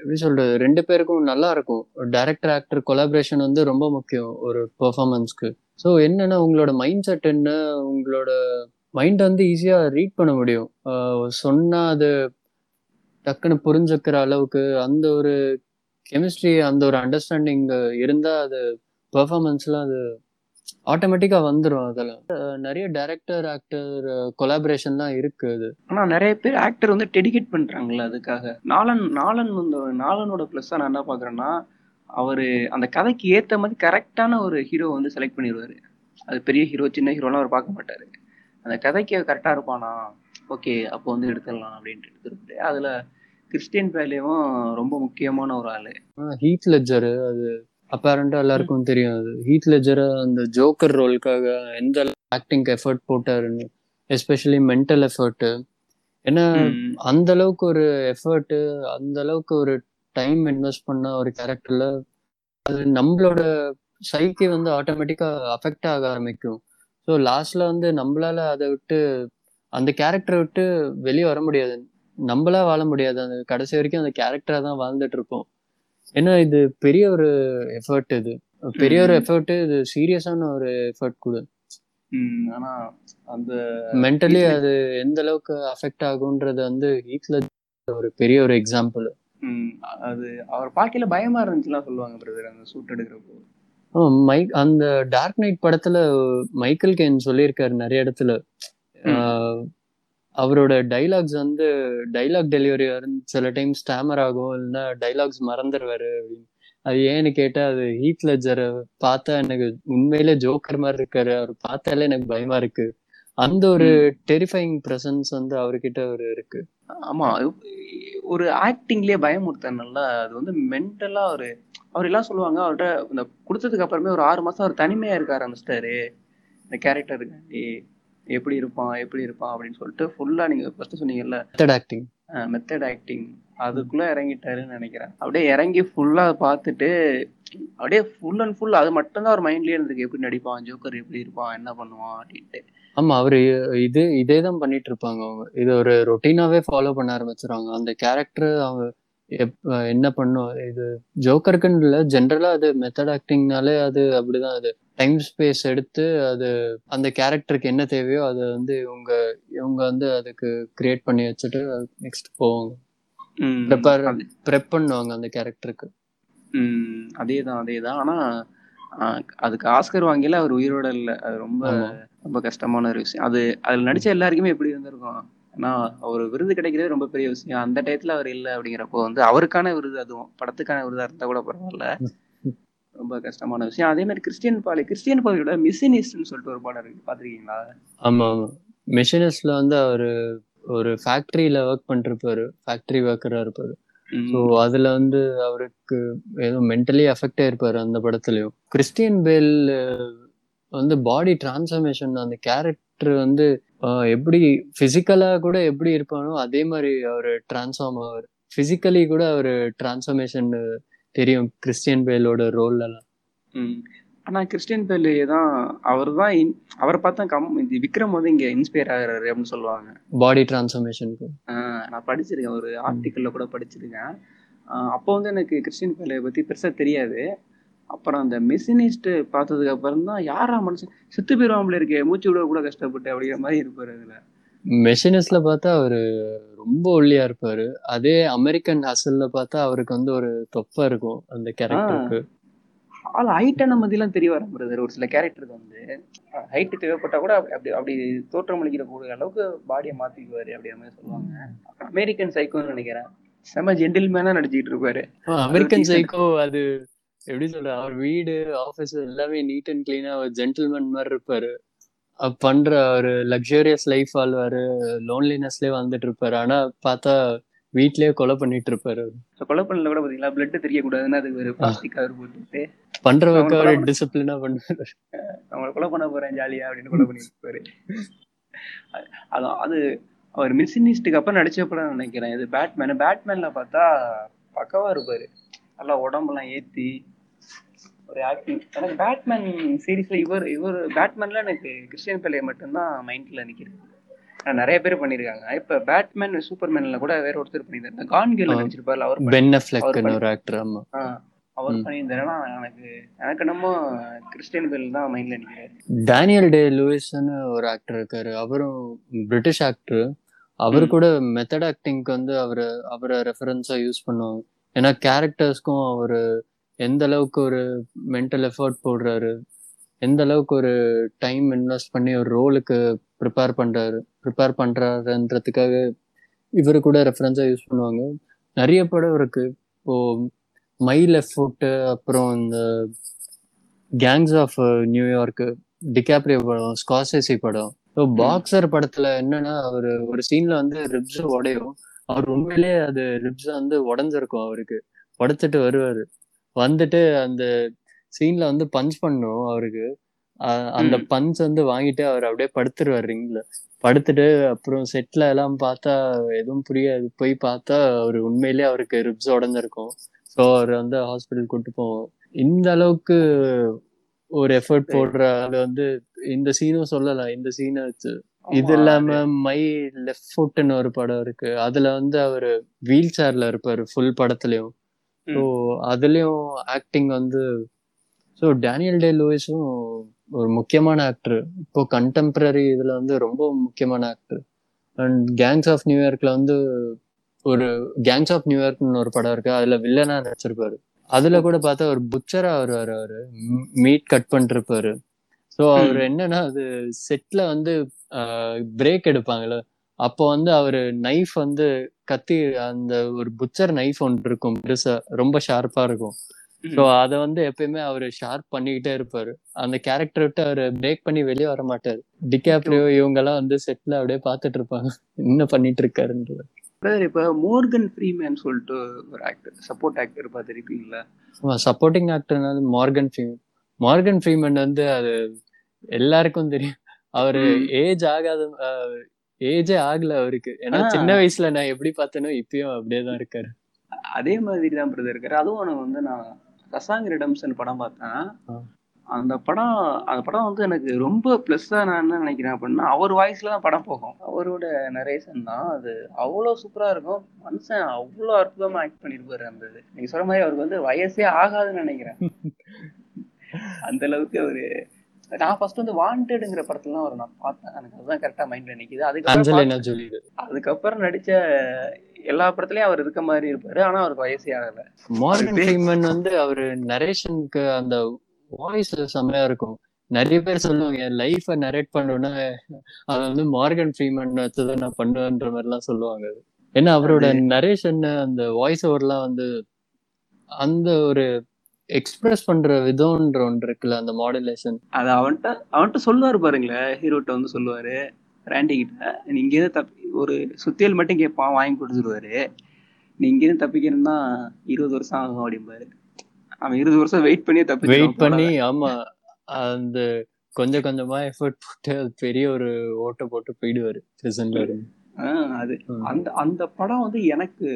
எப்படி சொல்றது? ரெண்டு பேருக்கும் நல்லா இருக்கும். டேரக்டர் ஆக்டர் கொலாபரேஷன் வந்து ரொம்ப முக்கியம் ஒரு பெர்ஃபார்மன்ஸ்க்கு ஸோ என்னன்னா உங்களோட மைண்ட் செட் என்ன? உங்களோட மைண்ட் வந்து ஈஸியா ரீட் பண்ண முடியும். சொன்னால் சொன்னா அது டக்குன்னு புரிஞ்சுக்கிற அளவுக்கு அந்த ஒரு கெமிஸ்ட்ரி அந்த ஒரு அண்டர்ஸ்டாண்டிங் இருந்தா அது பெர்ஃபார்மன்ஸ்லாம் அது ஆட்டோமேட்டிக்கா வந்துடும் அதில் நிறைய டைரக்டர் ஆக்டர் கொலாபரேஷன்லாம் இருக்கு அது. ஆனா நிறைய பேர் ஆக்டர் வந்து டெடிகேட் பண்றாங்கல்ல அதுக்காக. நாலன் நாலன் வந்து நாலனோட பிளஸ் நான் என்ன பாக்குறேன்னா அவரு அந்த கதைக்கு ஏத்த மாதிரி கரெக்டான ஒரு ஹீரோ வந்து செலக்ட் பண்ணிடுவாரு. அது பெரிய ஹீரோ சின்ன ஹீரோலாம் அவர் பார்க்க மாட்டாரு. அந்த கதைக்கு கரெக்டா இருப்பானா? ஓகே அப்போ வந்து எடுத்துடலாம் அப்படின்ட்டு. எடுத்துருப்பாரு அதுல கிறிஸ்டியன் பேலேவும் ரொம்ப முக்கியமான ஒரு ஆளு. ஹீத் லெஜர் அது அப்பேரண்டா எல்லாருக்கும் தெரியும் அது. ஹீத் லெஜர் அந்த ஜோக்கர் ரோலுக்காக எந்த ஆக்டிங் எஃபர்ட் போட்டாருன்னு எஸ்பெஷலி மென்டல் எஃபர்ட் ஏன்னா அந்த அளவுக்கு ஒரு எஃபர்ட் அந்த அளவுக்கு ஒரு டைம் இன்வெஸ்ட் பண்ண ஒரு கேரக்டர்ல அது நம்மளோட சைக்கி வந்து ஆட்டோமேட்டிக்கா அஃபெக்ட் ஆக ஆரம்பிக்கும். ஸோ லாஸ்ட்ல வந்து நம்மளால அதை விட்டு அந்த கேரக்டரை விட்டு வெளியே வர முடியாது. நம்மளா வாழ முடியாது. அந்த கடைசி வரைக்கும் அந்த கேரக்டரா தான் வாழ்ந்துட்டு இருப்போம் ஏன்னா இது பெரிய ஒரு எஃபர்ட் இது. பெரிய ஒரு. எஃபர்ட் இது சீரியஸான ஒரு எஃபர்ட் கூட ஆனா அந்த மென்டலி அது எந்த அளவுக்கு அஃபெக்ட் ஆகுன்றது வந்து ஹீத்ல ஒரு பெரிய ஒரு எக்ஸாம்பிள் அது அவர் பார்க்கையில பயமா இருந்துச்சுலாம் சொல்லுவாங்க பிரதர் அந்த சூட் எடுக்கிறப்போ. மைக் அந்த டார்க் நைட் படத்துல மைக்கேல் கேன் சொல்லியிருக்காரு நிறைய இடத்துல. அவரோட டைலாக்ஸ் வந்து டைலாக் டெலிவரி சில டைம் ஸ்டாமர் ஆகும் இல்லைன்னா டைலாக்ஸ் மறந்துடுவாரு அப்படின்னு. அது ஏன்னு கேட்டா அது ஹீத் லெஜரை பார்த்தா எனக்கு உண்மையிலே ஜோக்கர் மாதிரி இருக்காரு. அவர் பார்த்தாலே எனக்கு பயமா இருக்கு. அந்த ஒரு டெரிஃபைங் பிரசன்ஸ் வந்து அவர்கிட்ட ஒரு இருக்கு. ஆமா. ஒரு ஆக்டிங்லயே பயமுறுத்தனால அது வந்து மென்டலா ஒரு அவர் எல்லாம் சொல்லுவாங்க அவர்கிட்ட இந்த கொடுத்ததுக்கு அப்புறமே ஒரு ஆறு மாசம் அவர் தனிமையா இருக்க ஆரம்பிச்சிட்டாரு இந்த கேரக்டருக்காண்டி எப்படி இருப்பான் எப்படி இருப்பான் அப்படின்னு சொல்லிட்டு ஃபுல்லா நீங்க ஃபர்ஸ்ட் சொன்னீங்கல்ல மெத்தட் ஆக்டிங் மெத்தட் ஆக்டிங் அதுக்குள்ள இறங்கிட்டாருன்னு நினைக்கிறேன். அப்படியே இறங்கி ஃபுல்லா பார்த்துட்டு அப்படியே ஃபுல் அண்ட் ஃபுல் அது மட்டும்தான் அவர் மைண்ட்லயே இருந்திருக்கு. எப்படி நடிப்பான் ஜோக்கர் எப்படி இருப்பான் என்ன பண்ணுவான் அப்படின்ட்டு. ஆமா அவரு இது இதே தான் பண்ணிட்டு இருப்பாங்க அவங்க. இது ஒரு ரொட்டீனாவே ஃபாலோ பண்ண ஆரம்பிச்சிருவாங்க. அந்த கேரக்டர் அவங்க எப் என்ன பண்ணும் இது ஜோக்கருக்குன்னு இல்லை ஜென்ரலா அது மெத்தட் ஆக்டிங்னாலே அது அப்படிதான் அது டைம் ஸ்பேஸ் எடுத்து அது அந்த கேரக்டருக்கு என்ன தேவையோ அதை வந்து இவங்க இவங்க வந்து அதுக்கு கிரியேட் பண்ணி வச்சுட்டு நெக்ஸ்ட் போவாங்க. அது- ப்ரெப் பண்ணுவாங்க அந்த கேரக்டருக்கு ம், அதேதான் அதேதான். ஆனா ஆஹ், அதுக்கு ஆஸ்கர் வாங்கில அவர் உயிரோட இல்ல. அது ரொம்ப ரொம்ப கஷ்டமான ஒரு விஷயம். அது அதுல நடிச்ச எல்லாருக்குமே எப்படி இருந்திருக்கும்? ஏன்னா அவர் விருது கிடைக்கிறதே ரொம்ப பெரிய விஷயம். அந்த டயத்துல அவர் இல்ல அப்படிங்கிறப்போ வந்து அவருக்கான விருது அதுவும் படத்துக்கான விருதா இருந்தா கூட பரவாயில்ல. ரொம்ப கஷ்டமான விஷயம். அதே மாதிரி கிறிஸ்டியன் பாலி கிறிஸ்டியன் பாலியோட மிஸ்ஸினிஸ்ட்னு சொல்லிட்டு ஒரு படம் இருக்கு. பாத்திருக்கீங்களா ஆமா ஆமா. மெஷினிஸ்ட்ல வந்து அவரு ஒரு ஃபேக்டரியில ஒர்க் பண்ணிருப்பாரு ஃபேக்டரி ஒர்க்கரா இருப்பாரு. ஸோ அதுல வந்து அவருக்கு ஏதோ மென்டலி அஃபெக்ட் ஆயிருப்பாரு அந்த படத்துலயும். கிறிஸ்டியன் பேல் வந்து பாடி டிரான்ஸ்ஃபர்மேஷன் அந்த கேரக்டர் வந்து எப்படி பிசிக்கலா கூட எப்படி இருப்பானோ அதே மாதிரி அவர் டிரான்ஸ்ஃபார்ம் ஆவார். பிசிக்கலி கூட அவர் டிரான்ஸ்ஃபர்மேஷன் தெரியும் கிறிஸ்டியன் பேலோட ரோல் எல்லாம் ம். ஆனா கிறிஸ்டியன் பேல் தான் அவர் தான் அவரை பார்த்தா கம் இது விக்ரம் வந்து இங்க இன்ஸ்பயர் ஆகுறாரு அப்படின்னு சொல்லுவாங்க. பாடி டிரான்ஸ்ஃபர்மேஷனுக்கு நான் படிச்சிருக்கேன். ஒரு ஆர்டிக்கல்ல கூட படிச்சிருக்கேன். அப்போ வந்து எனக்கு கிறிஸ்டின் பேலையை பத்தி பெருசா தெரியாது. அப்புறம் அந்த மெஷினிஸ்ட் பார்த்ததுக்கு அப்புறம் தான் யாரா மனுஷன் செத்து போயிருவாங்களே இருக்கே மூச்சு விட கூட கஷ்டப்பட்டு அப்படிங்கிற மாதிரி இருப்பாரு அதுல. மெஷினிஸ்ட்ல பார்த்தா அவரு ரொம்ப ஒல்லியா இருப்பாரு. அதே அமெரிக்கன் ஹசல்ல பார்த்தா அவருக்கு வந்து ஒரு தொப்பை இருக்கும் அந்த கேரக்டருக்கு ஆள் ஹைட்டை நம்ம இதெல்லாம் தெரிய வர பிரதர் ஒரு சில கேரக்டருக்கு வந்து ஹைட் தேவைப்பட்டா கூட அப்படி அப்படி தோற்றம் அளிக்கிற கூடிய அளவுக்கு பாடியை மாத்திக்குவாரு அப்படிங்கிற மாதிரி சொல்லுவாங்க. அமெரிக்கன் சைக்கோன்னு நினைக்கிறேன். செம ஜென்டில்மேனா நடிச்சுக்கிட்டு இருப்பாரு. அமெரிக்கன். சைக்கோ அது எப்படி சொல்ற அவர் வீடு ஆபீஸ் எல்லாமே நீட் அண்ட் கிளீனா ஒரு ஜென்டில்மேன் மாதிரி இருப்பாரு. பண்ற ஒரு லக்ஸூரியஸ் லைஃப் வாழ்வாரு லோன்லினஸ்லயே வாழ்ந்துட்டு இருப்பாரு. ஆனா பார்த்தா வீட்லயே கொலை பண்ணிட்டு இருப்பாரு கொலை பண்ணல கூட பாத்தீங்களா பிளட் தெரியக்கூடாதுன்னு அதுக்கு ஒரு பிளாஸ்டிக் கவர் போட்டுட்டு பண்ற டிசிப்ளினா பண்ணுவாரு. அவங்களை கொலை பண்ண போறேன் ஜாலியா அப்படின்னு கொலை பண்ணிட்டு இருப்பாரு அது- அதான் அது அவர் மிஸ்ஸினிஸ்டுக்கு அப்புறம் நடிச்ச படம் நினைக்கிறேன். இது பேட்மேன் பேட்மேன்ல பார்த்தா பக்கவா இருப்பாரு. நல்லா உடம்பெல்லாம் ஏத்தி ஒரு ஆக்டிங் எனக்கு பேட்மேன் சீரீஸ்ல இவர் இவர் பேட்மேன்ல எனக்கு கிறிஸ்டியன் பிள்ளைய மட்டும்தான் மைண்ட்ல நிக்கிறது நிறைய பேர் பண்ணிருக்காங்க. இப்ப பேட்மேன் சூப்பர்மேன்ல கூட வேற ஒருத்தர் பண்ணியிருந்தாரு. கான். நடிச்சிருப்பாரு அவர் பென் பண்ணி- ஒரு ஆக்டர் ஆமா. அவர். பண்ணியிருந்தாருன்னா எனக்கு எனக்கு என்னமோ கிறிஸ்டியன் பெல் தான் மைண்ட்ல நிக்கிறாரு. டேனியல் டே லூயிஸ்னு ஒரு ஆக்டர் இருக்காரு. அவரும் பிரிட்டிஷ் ஆக்டர் அவர். கூட மெத்தட் ஆக்டிங்க்கு வந்து அவரை அவரை ரெஃபரன்ஸா யூஸ் பண்ணுவாங்க. ஏன்னா கேரக்டர்ஸ்க்கும் அவர் எந்த அளவுக்கு ஒரு மென்டல் எஃபர்ட் போடுறாரு? எந்த அளவுக்கு ஒரு டைம் இன்வெஸ்ட் பண்ணி ஒரு ரோலுக்கு ப்ரிப்பேர் பண்றாரு? ப்ரிப்பேர் பண்றாருன்றதுக்காக இவரு கூட ரெஃபரன்ஸா யூஸ் பண்ணுவாங்க. நிறைய படம் இருக்கு. இப்போ மை லெஃப்ட் ஃபுட்டு அப்புறம் இந்த கேங்ஸ் ஆஃப் நியூயார்க் டிகாப்ரியோ படம் ஸ்காசேசி படம். ஸோ பாக்ஸர் படத்துல என்னன்னா அவர் ஒரு சீன்ல வந்து ரிப்ஸ் உடையும். அவர் உண்மையிலே அது ரிப்ஸ் வந்து உடஞ்சிருக்கும் அவருக்கு. உடைச்சிட்டு வருவாரு. வந்துட்டு அந்த சீன்ல வந்து பஞ்ச் பண்ணும் அவருக்கு. அந்த. பஞ்ச் வந்து வாங்கிட்டு அவர் அப்படியே படுத்துருவார் ரிங்ல படுத்துட்டு அப்புறம் செட்ல எல்லாம் பார்த்தா எதுவும் புரியாது. போய் பார்த்தா அவர் உண்மையிலேயே அவருக்கு ரிப்ஸ் உடஞ்சிருக்கும். ஸோ அவர் வந்து ஹாஸ்பிட்டல் கூட்டு போவோம். இந்த அளவுக்கு ஒரு எஃபர்ட் போடுற ஆளு வந்து இந்த சீனும் சொல்லலாம் இந்த சீனை வச்சு. இது இல்லாம மை லெஃப்ட் ஃபுட்னு ஒரு படம் இருக்கு. அதுல வந்து அவரு வீல் சேர்ல இருப்பாரு ஃபுல் படத்துலயும். ஸோ அதுலயும் ஆக்டிங் வந்து ஸோ டேனியல் டே லூயிஸும் ஒரு முக்கியமான ஆக்டர் இப்போ கண்டெம்பரரி இதுல வந்து ரொம்ப முக்கியமான ஆக்டர் அண்ட் கேங்ஸ் ஆஃப் நியூயார்க்ல வந்து ஒரு கேங்ஸ் ஆஃப் நியூயார்க்னு ஒரு படம் இருக்கு. அதுல வில்லனா நடிச்சிருப்பாரு. அதுல கூட பார்த்தா ஒரு புச்சரா வருவாரு அவரு. மீட் கட் பண்ணிருப்பாரு. ஸோ அவர் என்னன்னா அது செட்ல வந்து பிரேக் எடுப்பாங்கல்ல. அப்போ வந்து அவரு நைஃப் வந்து கத்தி அந்த ஒரு புச்சர் நைஃப் ஒன்று இருக்கும் பெருசா ரொம்ப ஷார்ப்பா இருக்கும். ஸோ அதை வந்து எப்பயுமே அவரு ஷார்ப் பண்ணிக்கிட்டே இருப்பாரு. அந்த கேரக்டர் விட்டு அவரு பிரேக் பண்ணி வெளியே வர மாட்டாரு. டிகாப்ரியோ இவங்க எல்லாம் வந்து செட்ல அப்படியே பார்த்துட்டு இருப்பாங்க. என்ன பண்ணிட்டு இருக்காருன்றது. Brother, இப்ப மோர்கன் ஃப்ரீமேன் சொல்லிட்டு ஒரு ஆக்டர் சப்போர்ட் ஆக்டர் பார்த்துருப்பீங்களா? சப்போர்ட்டிங் ஆக்டர்னால மார்கன் ஃப்ரீமன் மார்கன் ஃப்ரீமன் வந்து அது எல்லாருக்கும் தெரியும். அவரு. ஏஜ் ஆகாத ஏஜே ஆகல அவருக்கு. ஏன்னா. சின்ன வயசுல நான் எப்படி பார்த்தேனோ இப்பயும் அப்படியே தான் இருக்காரு. அதே மாதிரி தான் பிரதர் இருக்காரு. அதுவும் வந்து நான் ரசாங் ரிடம்சன் படம் பார்த்தேன். அந்த படம் அந்த படம் வந்து எனக்கு ரொம்ப ப்ளஸ்ஸாக நான் என்ன நினைக்கிறேன் அப்படின்னா அவர் வாய்ஸ்ல தான் படம் போகும். அவரோட நரேஷன் தான். அது அவ்வளோ சூப்பராக இருக்கும். மனுஷன் அவ்வளோ அற்புதமாக ஆக்ட் பண்ணியிருப்பாரு அந்த இது. நீங்கள் சொல்ற மாதிரி அவருக்கு வந்து வயசே ஆகாதுன்னு நினைக்கிறேன். அந்த அளவுக்கு அவரு நான் ஃபர்ஸ்ட் வந்து வாண்டடுங்கிற படத்துலாம் அவர் நான் பார்த்தேன். எனக்கு அதுதான் கரெக்டாக மைண்ட்ல அஞ்சலினா ஜோலி அதுக்கப்புறம் நடிச்ச எல்லா படத்துலயும் அவர் இருக்க மாதிரி இருப்பாரு. ஆனா அவருக்கு வயசே ஆகல. மார்கன் ஃப்ரீமன் வந்து அவரு நரேஷனுக்கு அந்த வாய்ஸ் செம்மையா இருக்கும். நிறைய பேர் சொல்லுவாங்க என் லைஃப நரேட் பண்ணணும்னா அது வந்து மார்கன் ஃப்ரீமன் வச்சுதான் நான் பண்ணுவேன்ற மாதிரி எல்லாம் சொல்லுவாங்க. ஏன்னா அவரோட நரேஷன் அந்த வாய்ஸ் ஓவர்லாம் வந்து அந்த ஒரு எக்ஸ்பிரஸ் பண்ற விதம்ன்ற ஒன்று இருக்குல்ல அந்த மாடுலேஷன் அது அவன்கிட்ட அவன்கிட்ட சொல்லுவாரு பாருங்களேன் ஹீரோட்ட வந்து சொல்லுவாரு ராண்டி கிட்ட நீ இங்கேருந்து தப்பி ஒரு சுத்தியல் மட்டும் கேட்பான் வாங்கி கொடுத்துருவாரு. நீ இங்கேருந்து தப்பிக்கணும்னா இருபது வருஷம் ஆகும் அப்படிம்பாரு. அவன் இருபது வருஷம் வெயிட் பண்ணி தப்பி வெயிட் பண்ணி ஆமா அந்த கொஞ்சம் கொஞ்சமா எஃபர்ட் போட்டு அது பெரிய ஒரு ஓட்ட போட்டு போயிடுவாரு இருந்து. அது. அந்த அந்த படம் வந்து எனக்கு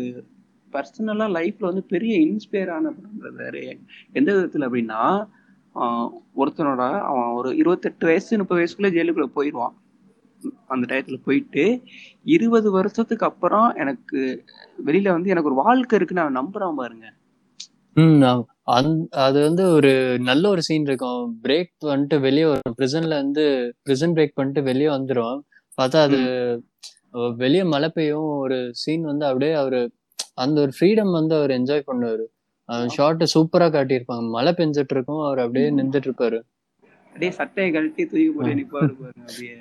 பர்சனலா லைஃப்ல வந்து பெரிய இன்ஸ்பயர் ஆன படம் brother. எந்த விதத்துல அப்படின்னா ஒருத்தனோட அவன் ஒரு இருபத்தெட்டு வயசு முப்பது வயசுக்குள்ள ஜெயிலுக்குள்ள போயிடுவான் அந்த டயத்துல போயிட்டு இருபது வருஷத்துக்கு அப்புறம் எனக்கு வெளியில வந்து எனக்கு ஒரு வாழ்க்கை இருக்குன்னு அவன் நம்புறான் பாருங்க. ம் அது வந்து ஒரு நல்ல ஒரு சீன் இருக்கும். பிரேக் பண்ணிட்டு வெளியே வரும் பிரிசன்ல இருந்து பிரிசன் பிரேக் பண்ணிட்டு வெளியே வந்துரும். பார்த்தா அது வெளியே மழை பெய்யும் ஒரு சீன் வந்து அப்படியே அவரு அந்த ஒரு ஃப்ரீடம் வந்து அவர் என்ஜாய் பண்ணுவாரு. ஷார்ட் சூப்பரா காட்டியிருப்பாங்க. மழை பெஞ்சிட்டு இருக்கும் அவர் அப்படியே நின்றுட்டு இருப்பாரு அப்படியே சட்டையை கழட்டி தூக்கி போட்டு. நிப்பாரு பாருங்க அப்படியே.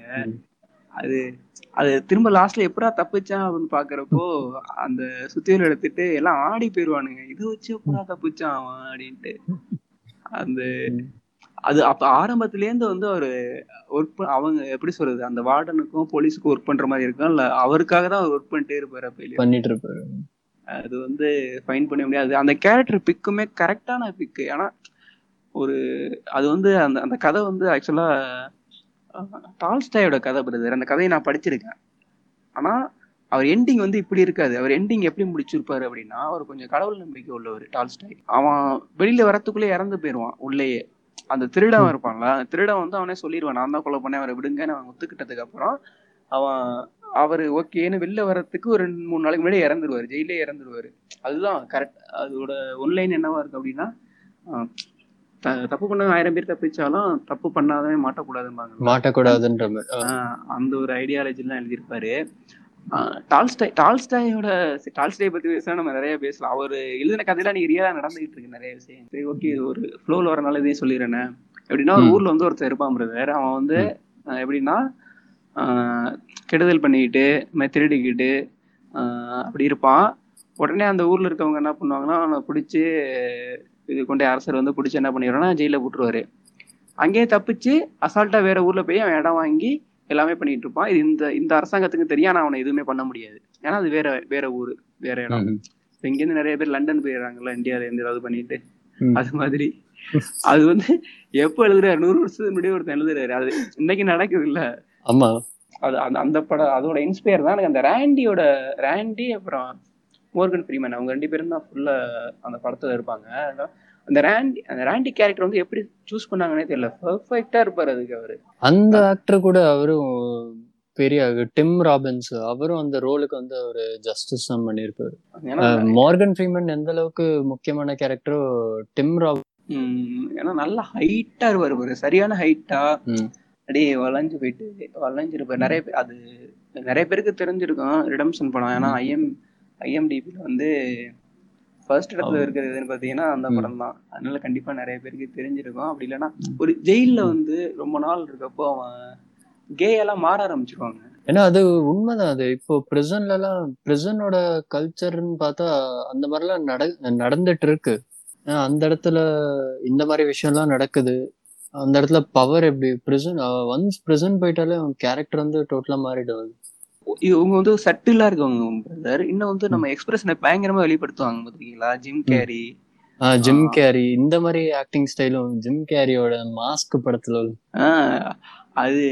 அது அது திரும்ப லாஸ்ட்ல எப்படா தப்பிச்சான் அப்படின்னு பாக்குறப்போ அந்த சுத்தியல் எடுத்துட்டு எல்லாம் ஆடி போயிருவானுங்க. இது வச்சு எப்படா தப்பிச்சான் அவன் அப்படின்ட்டு. அந்த. அது அப்ப ஆரம்பத்துல இருந்து வந்து அவரு ஒர்க் அவங்க எப்படி சொல்றது அந்த வார்டனுக்கும் போலீஸுக்கும் ஒர்க் பண்ற மாதிரி இருக்கும். இல்ல அவருக்காக தான் அவர் ஒர்க் பண்ணிட்டே இருப்பாரு பண்ணிட்டு இருப்பாரு அது வந்து ஃபைன் பண்ண முடியாது. அந்த கேரக்டர் பிக்குமே கரெக்டான பிக்கு ஆனா ஒரு அது வந்து அந்த அந்த கதை வந்து ஆக்சுவலா டால்ஸ்டாயோட கதை பிரதர் அந்த கதையை நான் படிச்சிருக்கேன். ஆனா அவர் எண்டிங் வந்து இப்படி இருக்காது. அவர் எண்டிங் எப்படி முடிச்சிருப்பாரு அப்படின்னா அவர் கொஞ்சம் கடவுள் நம்பிக்கை உள்ளவர் டால்ஸ்டாய். அவன் வெளியில வரத்துக்குள்ளே இறந்து போயிடுவான் உள்ளேயே. அந்த திருடன். இருப்பான்ல அந்த திருடன் வந்து அவனே சொல்லிடுவான் நான் தான் கொலை பண்ணேன் அவரை விடுங்கன்னு அவன் ஒத்துக்கிட்டதுக்கு அப்புறம் அவன் அவர் ஓகேன்னு வெளில வர்றதுக்கு ஒரு ரெண்டு மூணு நாளைக்கு முன்னாடி இறந்துருவாரு ஜெயிலே இறந்துருவாரு. அதுதான் கரெக்ட் அதோட ஒன்லைன் என்னவா இருக்கு அப்படின்னா தப்பு பண்ண ஆயிரம் பேர் தப்பிச்சாலும் தப்பு பண்ணாதவன் மாட்டக்கூடாதும்பாங்க. மாட்டக்கூடாதுன்ற அந்த ஒரு ஐடியாலஜிலாம் எழுதியிருப்பாரு. ஆஹ் டால்ஸ்டாய் டால்ஸ்டாயோட டால்ஸ்டாய் பத்தி பேசினா நம்ம நிறைய பேசலாம். அவர் எழுதின கதையெல்லாம் நீங்க ரியலா நடந்துகிட்டு இருக்கு நிறைய விஷயம். சரி ஓகே ஒரு ஃப்ளோல வரனால இதையும் சொல்லிடுறேனே. எப்படின்னா ஒரு. ஊர்ல வந்து ஒருத்தர் இருப்பான் பிரதர் அவன் வந்து எப்படின்னா கெடுதல் பண்ணிக்கிட்டு மாதிரி திருடிக்கிட்டு அப்படி இருப்பான். உடனே அந்த ஊர்ல இருக்கவங்க என்ன பண்ணுவாங்கன்னா அவனை பிடிச்சி இது கொண்டே அரசர் வந்து பிடிச்சி என்ன பண்ணிடுவாங்கன்னா ஜெயில போட்டுருவாரு. அங்கேயே தப்பிச்சு அசால்ட்டா வேற ஊர்ல போய் அவன் இடம் வாங்கி எல்லாமே பண்ணிட்டு இருப்பான். இது இந்த இந்த அரசாங்கத்துக்கு தெரியும் ஆனா அவனை எதுவுமே பண்ண முடியாது. ஏன்னா அது வேற வேற ஊரு வேற இடம். இப்ப இங்க இருந்து நிறைய பேர் லண்டன் போயிடுறாங்கல்ல இந்தியால இருந்து ஏதாவது பண்ணிட்டு. அது மாதிரி. அது வந்து எப்ப எழுதுறாரு? நூறு வருஷத்துக்கு முன்னாடி ஒருத்தன் எழுதுறாரு. அது இன்னைக்கு நடக்குது இல்ல. ஆமா. அது அந்த அந்த படம் அதோட இன்ஸ்பயர் தான் எனக்கு அந்த ரேண்டியோட ரேண்டி அப்புறம் மோர்கன் ஃப்ரீமேன் அவங்க ரெண்டு பேரும் தான் ஃபுல்லா அந்த படத்துல இருப்பாங்க. அந்த ரேண்டி அந்த ரேண்டி கேரக்டர் வந்து எப்படி சூஸ் பண்ணாங்கன்னே தெரியல. பர்ஃபெக்டா இருப்பாரு அதுக்கு அவரு. அந்த ஆக்டர் கூட அவரும் பெரிய டிம் ராபின்ஸ் அவரும் அந்த ரோலுக்கு வந்து ஒரு ஜஸ்டிஸ் தான் பண்ணியிருப்பாரு. மார்கன் ஃப்ரீமன் எந்த அளவுக்கு முக்கியமான கேரக்டரோ டிம் ராப் ம், ஏன்னா நல்லா ஹைட்டா இருப்பாரு. பாரு சரியான ஹைட்டா. அப்படியே வளைஞ்சு போயிட்டு வளைஞ்சிருப்பாரு நிறைய பேர் அது நிறைய பேருக்கு தெரிஞ்சிருக்கும் ரிடம்ஷன் படம். ஏன்னா ஐஎம் ஐஎம்டிபில வந்து ஃபர்ஸ்ட் இடத்துல ஆமா. இருக்கிறது எதுன்னு பாத்தீங்கன்னா அந்த. படம் தான். அதனால கண்டிப்பா நிறைய பேருக்கு தெரிஞ்சிருக்கும். அப்படி இல்லைன்னா ஒரு ஜெயில்ல வந்து ரொம்ப நாள் இருக்கப்போ அவன் கே எல்லாம் மாற ஆரம்பிச்சிருவாங்க. ஏன்னா அது உண்மைதான். அது இப்போ பிரிசன்ல எல்லாம் பிரிசனோட கல்ச்சர்னு பார்த்தா அந்த மாதிரிலாம் நட நடந்துட்டு இருக்கு. அந்த இடத்துல இந்த மாதிரி விஷயம்லாம் நடக்குது. அந்த இடத்துல பவர் எப்படி? பிரிசன் ஒன்ஸ் பிரிசன் போயிட்டாலே அவன் கேரக்டர் வந்து டோட்டலா மாறிடுவாங்க இவங்க வந்து சட்டிலா இருக்கவங்க பிரதர் இன்னும் வந்து நம்ம எக்ஸ்பிரஷனை பயங்கரமா வெளிப்படுத்துவாங்க பாத்தீங்களா? Gym carry gym. கேரி இந்த மாதிரி ஆக்டிங் ஸ்டைலும் ஜிம் கேரியோட மாஸ்க் படத்துல அது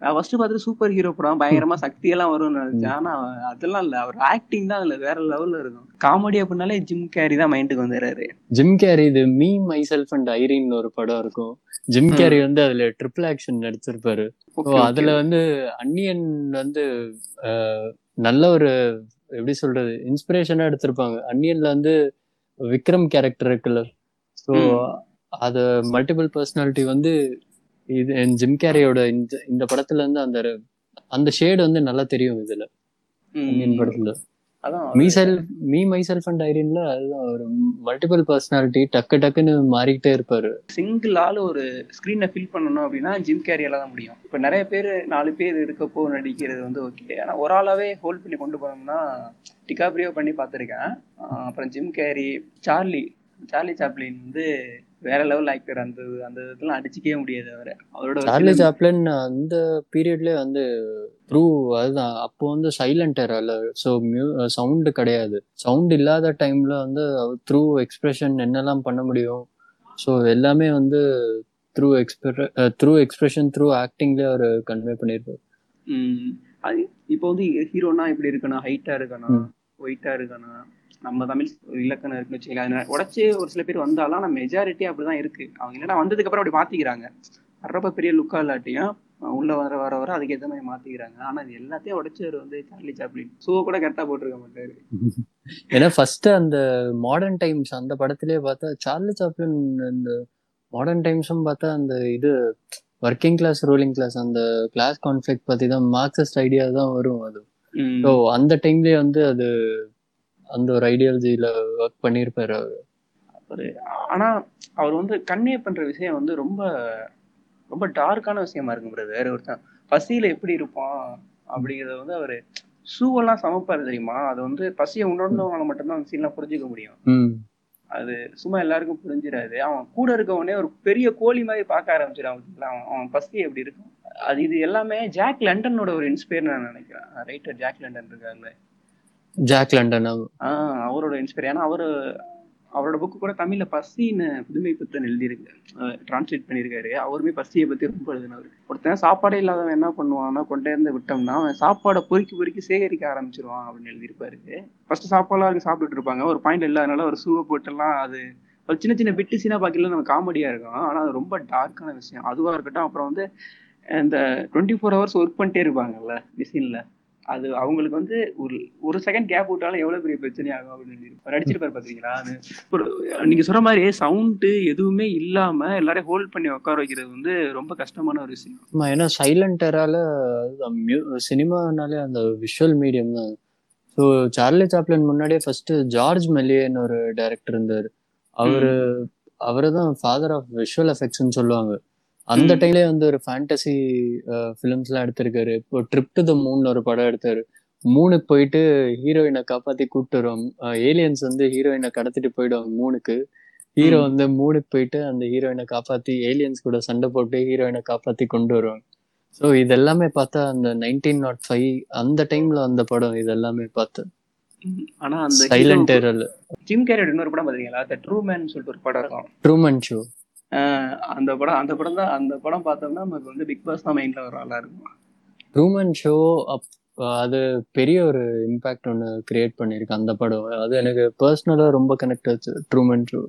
நான் ஃபர்ஸ்ட் பார்த்துட்டு சூப்பர் ஹீரோ படம் பயங்கரமா சக்தி எல்லாம் வரும்னு நினைச்சேன். ஆனா அதெல்லாம் இல்ல. அவர் ஆக்டிங் தான் அதுல வேற லெவல்ல இருக்கும். காமெடி அப்படின்னாலே ஜிம் கேரி தான் மைண்டுக்கு வந்துடுறாரு. ஜிம் கேரி இது me myself and Irene ஒரு படம் இருக்கும். ஜிம். கேரி வந்து அதுல ட்ரிபிள் ஆக்ஷன் நடிச்சிருப்பாரு. அதுல வந்து அன்னியன் வந்து நல்ல ஒரு எப்படி சொல்றது இன்ஸ்பிரேஷனா எடுத்திருப்பாங்க அன்னியன்ல வந்து விக்ரம் கேரக்டர் இருக்குல்ல ஸோ. அது மல்டிபிள் பர்சனாலிட்டி வந்து இது ஜிம் கேரியோட இந்த இந்த படத்துல இருந்து அந்த அந்த ஷேடு வந்து நல்லா தெரியும் இதுல. அன்னியன் படத்துல அதான். Me self me myself and ஐரின்ல அதுதான் ஒரு மல்டிபிள் பர்சனாலிட்டி டக்கு டக்குன்னு மாறிக்கிட்டே இருப்பாரு. சிங்கிள் ஆள் ஒரு ஸ்க்ரீனை ஃபில் பண்ணணும் அப்படின்னா ஜிம் கேரியால தான் முடியும். இப்போ நிறைய பேர் நாலு பேர் இருக்கப்போ நடிக்கிறது வந்து ஓகே ஆனா ஒரு ஆளாவே ஹோல்ட் பண்ணி கொண்டு போனோம்னா டிகாப்ரியோ பண்ணி பார்த்துருக்கேன். அப்புறம் Jim Carrey Charlie Charlie Chaplin வந்து வேற லெவல் ஆக்டர் அந்த அந்த இதெல்லாம் அடிச்சுக்கவே முடியாது அவரை. அவரோட சார்லி சாப்ளின் அந்த பீரியட்லயே வந்து த்ரூ அதுதான். அப்போ வந்து சைலண்ட் இல்ல ஸோ மியூ சவுண்டு கிடையாது. சவுண்ட் இல்லாத டைம்ல வந்து த்ரூ எக்ஸ்பிரஷன் என்னெல்லாம் பண்ண முடியும்? ஸோ எல்லாமே வந்து த்ரூ எக்ஸ்பிர த்ரூ எக்ஸ்பிரஷன் த்ரூ ஆக்டிங்ல அவர் கன்வே பண்ணியிருப்பார். இப்போ வந்து ஹீரோனா இப்படி இருக்கணும்? ஹைட்டா இருக்கணும். ஒயிட்டா இருக்கணும்? நம்ம தமிழ் இலக்கணம் இருக்குன்னு வச்சுக்கலாம் அதனால உடச்சி ஒரு சில பேர் வந்தாலும் ஆனால் மெஜாரிட்டி அப்படிதான் இருக்கு. அவங்க இல்லைன்னா வந்ததுக்கு அப்புறம் அப்படி மாத்திக்கிறாங்க. வர்றப்ப பெரிய லுக்கா இல்லாட்டியும் உள்ள வர வர வர அதுக்கேற்ற மாதிரி மாத்திக்கிறாங்க. ஆனா இது எல்லாத்தையும் உடைச்சவர் வந்து சார்லி சாப்ளின். ஷூ கூட கரெக்டா போட்டிருக்க மாட்டாரு. ஏன்னா ஃபர்ஸ்ட் அந்த மாடர்ன் டைம்ஸ் அந்த படத்திலே பார்த்தா சார்லி சாப்ளின் இந்த மாடர்ன் டைம்ஸும் பார்த்தா அந்த இது ஒர்க்கிங் கிளாஸ் ரூலிங் கிளாஸ் அந்த கிளாஸ் கான்ஃபிளிக் பத்தி தான் மார்க்சிஸ்ட் ஐடியா தான் வரும் அது. ஸோ அந்த டைம்லயே வந்து அது அந்த ஒரு ஐடியாலஜில ஒர்க் பண்ணியிருப்பாரு அவரு. அவரு ஆனா அவர் வந்து கன்வே பண்ற விஷயம் வந்து ரொம்ப ரொம்ப டார்க்கான விஷயமா இருக்கு பிரதர் ஒருத்தன் பசியில எப்படி இருப்பான் அப்படிங்கறத வந்து அவரு ஷூவெல்லாம் சமைப்பாரு தெரியுமா? அது வந்து பசியை உணர்ந்தவங்களால மட்டும்தான் அந்த சீன்லாம் புரிஞ்சுக்க முடியும். அது சும்மா எல்லாருக்கும் புரிஞ்சிடாது அவன் கூட இருக்கவனே ஒரு பெரிய கோழி மாதிரி பார்க்க ஆரம்பிச்சிடான் பாத்தீங்களா? அவன் அவன் பசி எப்படி இருக்கும்? அது இது எல்லாமே ஜாக் லண்டனோட ஒரு இன்ஸ்பயர் நான் நினைக்கிறேன். ரைட்டர் ஜாக் லண்டன் இருக்காருல்ல. ஜாக் லண்டன் ஆஹ் அவரோட இன்ஸ்பயர் ஏன்னா அவரு அவரோட புக்கு கூட தமிழ்ல பசின்னு புதுமை புத்தன் எழுதியிருக்கு. டிரான்ஸ்லேட் பண்ணியிருக்காரு. அவருமே பசியை பத்தி ரொம்ப எழுதினவர். ஒருத்தன் சாப்பாடே இல்லாதவன் என்ன பண்ணுவான்னா கொண்டே இருந்து விட்டோம்னா அவன் சாப்பாடை பொறுக்கி பொறுக்கி சேகரிக்க ஆரம்பிச்சிருவான் அப்படின்னு எழுதியிருப்பாரு. ஃபர்ஸ்ட் சாப்பாடெல்லாம் இருக்கு சாப்பிட்டுட்டு இருப்பாங்க. ஒரு பாயிண்ட் இல்லாதனால ஒரு சூவை போட்டுலாம் அது ஒரு சின்ன சின்ன பிட்டு சீனா பாக்கல நம்ம காமெடியா இருக்கும். ஆனா அது ரொம்ப டார்க்கான விஷயம். அதுவா இருக்கட்டும். அப்புறம் வந்து இந்த டுவெண்ட்டி ஃபோர் ஹவர்ஸ் ஒர்க் பண்ணிட்டே இருப்பாங்கல்ல மிஷின்ல அது அவங்களுக்கு வந்து ஒரு ஒரு செகண்ட் கேப் விட்டாலும் எவ்வளவு பெரிய பிரச்சனை ஆகும் அப்படின்னு நடிச்சிருப்பாரு பாத்தீங்களா? ஒரு நீங்க சொல்ற மாதிரி சவுண்டு எதுவுமே இல்லாம எல்லாரையும் ஹோல்ட் பண்ணி உட்கார வைக்கிறது வந்து ரொம்ப கஷ்டமான ஒரு விஷயம். ஆமா ஏன்னா சைலண்ட் எரால சினிமானாலே அந்த விஷுவல் மீடியம் தான். ஸோ சார்லி சாப்ளின் முன்னாடியே ஃபர்ஸ்ட் ஜார்ஜ் மெல்லியன்னு ஒரு டைரக்டர் இருந்தார். அவரு அவரு தான் ஃபாதர் ஆஃப் விஷுவல் எஃபெக்ட்ஸ்னு சொல்லுவாங்க. அந்த ம். டைம்லயே வந்து ஒரு ஃபேண்டசி ஃபிலிம்ஸ்லாம் எடுத்திருக்காரு. இப்போ ட்ரிப் டு த மூன் ஒரு படம் எடுத்தாரு. மூணுக்கு போயிட்டு ஹீரோயினை காப்பாத்தி கூப்பிட்டு வருவாங்க ஏலியன்ஸ் வந்து ஹீரோயினை கடத்திட்டு போயிடுவாங்க மூணுக்கு ஹீரோ. வந்து மூணுக்கு போயிட்டு அந்த ஹீரோயினை காப்பாத்தி ஏலியன்ஸ் கூட சண்டை போட்டு ஹீரோயினை காப்பாத்தி கொண்டு வருவாங்க. ஸோ இதெல்லாமே பார்த்தா அந்த நைன்டீன் நாட் ஃபைவ் அந்த டைம்ல வந்த படம் இதெல்லாமே பார்த்தேன் ம். ஆனா அந்த சைலண்ட் ஏரல் ஜிம் கேரியோட இன்னொரு படம் பாத்தீங்களா த ட்ரூ மேன் சொல்லிட்டு ஒரு படம் இருக்கும். ட்ரூமன் ஷோ அந்த படம் அந்த படம் தான் அந்த படம் பார்த்தோம்னா நமக்கு வந்து பிக் பாஸ் தான் மைண்ட்ல ஒரு ஆளா இருக்கும். ட்ரூமன் ஷோ அப் அது பெரிய ஒரு இம்பாக்ட் ஒன்று கிரியேட் பண்ணியிருக்கு அந்த படம். அது எனக்கு பர்சனலாக ரொம்ப கனெக்ட் ஆச்சு ட்ரூமன் ஷோ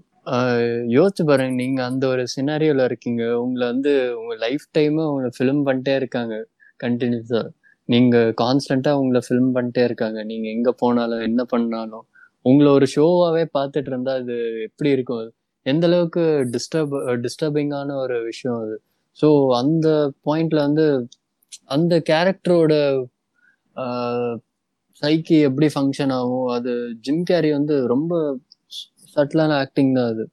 யோசிச்சு பாருங்க நீங்க அந்த ஒரு சினாரியோல இருக்கீங்க. உங்களை வந்து உங்க லைஃப் டைம் உங்களை ஃபிலிம் பண்ணிட்டே இருக்காங்க கண்டினியூஸா நீங்க கான்ஸ்டன்டா உங்களை ஃபிலிம் பண்ணிட்டே இருக்காங்க. நீங்க எங்க போனாலும் என்ன பண்ணாலும். உங்களை ஒரு ஷோவாவே பார்த்துட்டு இருந்தா அது எப்படி இருக்கும்? எந்த அளவுக்கு டிஸ்டர்ப் டிஸ்டர்பிங்கான ஒரு விஷயம் அது. ஸோ அந்த பாயிண்ட்ல வந்து அந்த கேரக்டரோட சைக்கி எப்படி ஃபங்க்ஷன் ஆகும்? அது ஜிம் கேரி வந்து ரொம்ப சட்டிலான ஆக்டிங் தான் அது.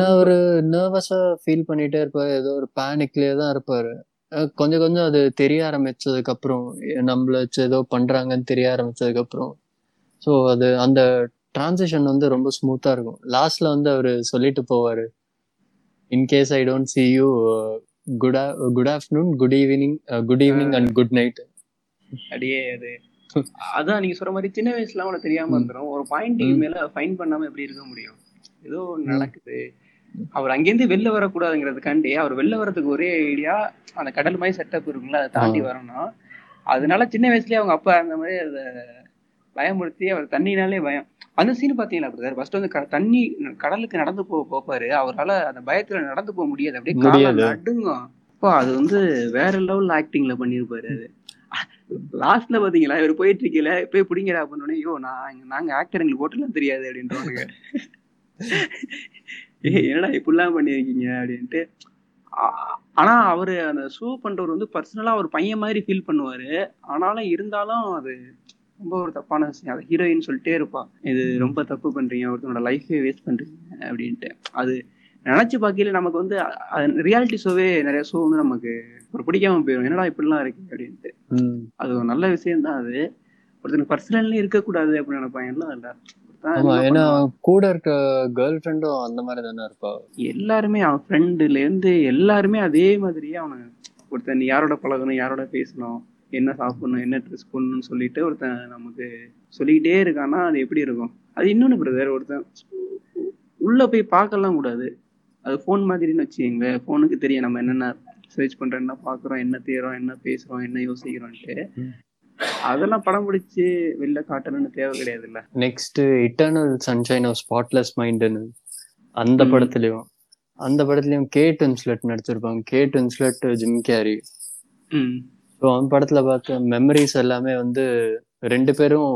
அவரு- ஒரு நர்வஸா ஃபீல் பண்ணிட்டே இருப்பாரு. ஏதோ ஒரு பேனிக்லயே தான் இருப்பாரு. கொஞ்சம் கொஞ்சம் அது தெரிய ஆரம்பிச்சதுக்கு அப்புறம் நம்மள வச்சு ஏதோ பண்றாங்கன்னு தெரிய ஆரம்பிச்சதுக்கு அப்புறம் ஸோ அது அந்த டிரான்சிஷன் வந்து ரொம்ப ஸ்மூத்தா இருக்கும். லாஸ்ட்ல வந்து அவரு சொல்லிட்டு போவாரு. In case I don't see you good good afternoon good evening good evening and good night அப்படியே அது. அதான் நீங்க சொல்ற மாதிரி சின்ன வயசுல உனக்கு தெரியாம ம். வந்துடும் ஒரு பாயிண்ட்டுக்கு ம். மேல ஃபைன் பண்ணாம எப்படி இருக்க முடியும்? ஏதோ நடக்குது. அவர் அங்கேருந்து வெளில வரக்கூடாதுங்கிறதுக்காண்டி அவர் வெளில வரதுக்கு ஒரே ஐடியா அந்த கடல் மாதிரி செட்டப் இருக்குங்களா அதை தாண்டி ஆ. வரணும். அதனால சின்ன வயசுலயே அவங்க அப்பா அந்த மாதிரி அதை பயமுறுத்தி அவர் தண்ணினாலே பயம். அந்த சீன் பாத்தீங்களா பிரதர் ஃபர்ஸ்ட் வந்து தண்ணி கடலுக்கு நடந்து போ போப்பாரு. அவரால அந்த பயத்துல நடந்து போக முடியாது. அப்படியே கால முடியாது. நடுங்கும் அப்போ அது வந்து வேற லெவல் ஆக்டிங்ல பண்ணிருப்பாரு அது லாஸ்ட்ல பாத்தீங்களா இவர் போயிட்டு இருக்கல போய் பிடிங்கடா பண்ணோடனே ஐயோ நான் நாங்க ஆக்டர் எங்களுக்கு ஓட்டலாம் தெரியாது அப்படின்றானுங்க ஏய் என்னடா இப்படிலாம் பண்ணிருக்கீங்க அப்படின்ட்டு. ஆனா அவரு அந்த ஷோ பண்றவர் வந்து பர்சனலா ஒரு பையன் மாதிரி ஃபீல் பண்ணுவாரு. ஆனாலும் இருந்தாலும் அது ரொம்ப ஒரு தப்பான விஷயம். அது ஹீரோயின் சொல்லிட்டே இருப்பா. இது ரொம்ப தப்பு பண்றீங்க ஒருத்தனோட லைஃபே வேஸ்ட் பண்றீங்க அப்படின்ட்டு. அது நினைச்சு பார்க்கையில நமக்கு வந்து ரியாலிட்டி ஷோவே நிறைய ஷோ வந்து நமக்கு ஒரு பிடிக்காம போயிடும் என்னடா இப்படிலாம் இருக்கு அப்படின்ட்டு. அது ஒரு நல்ல விஷயம் தான் அது ஒருத்தனுக்கு பர்சனல்லே இருக்கக்கூடாது அப்படின்னு நினைப்பாங்க எல்லாம் இல்ல. ஏன்னா? கூட இருக்க கேர்ள் ஃப்ரெண்டும் அந்த மாதிரி தானே இருப்பா. எல்லாருமே அவன் ஃப்ரெண்டுல இருந்து எல்லாருமே அதே மாதிரியே அவனை ஒருத்தன் யாரோட பழகணும் யாரோட பேசணும் என்ன சாப்பிடணும் என்ன ட்ரெஸ் பண்ணணும்னு சொல்லிட்டு ஒருத்தன் நமக்கு சொல்லிக்கிட்டே இருக்கான்னா அது எப்படி இருக்கும்? அது இன்னொன்னு பிரதர் ஒருத்தன் உள்ள போய் பார்க்கலாம் கூடாது. அது ஃபோன் மாதிரின்னு வச்சுக்கோங்களேன். ஃபோனுக்கு தெரியும் நம்ம என்னென்ன சர்ச் பண்றோம் என்ன பார்க்குறோம் என்ன தேடுறோம் என்ன பேசுறோம் என்ன யோசிக்கிறோம்ட்டு ம். அதெல்லாம் படம் பிடிச்சி வெளில காட்டணும்னு தேவை கிடையாதுல்ல. Next eternal sunshine of spotless மைண்டுன்னு அந்த. படத்துலயும். அந்த படத்துலயும் கேட் வின்ஸ்லெட் நடிச்சிருப்பாங்க. Kate Winslet Jim Carrey so அந்த படத்துல பார்த்த மெமரிஸ் எல்லாமே வந்து ரெண்டு பேரும்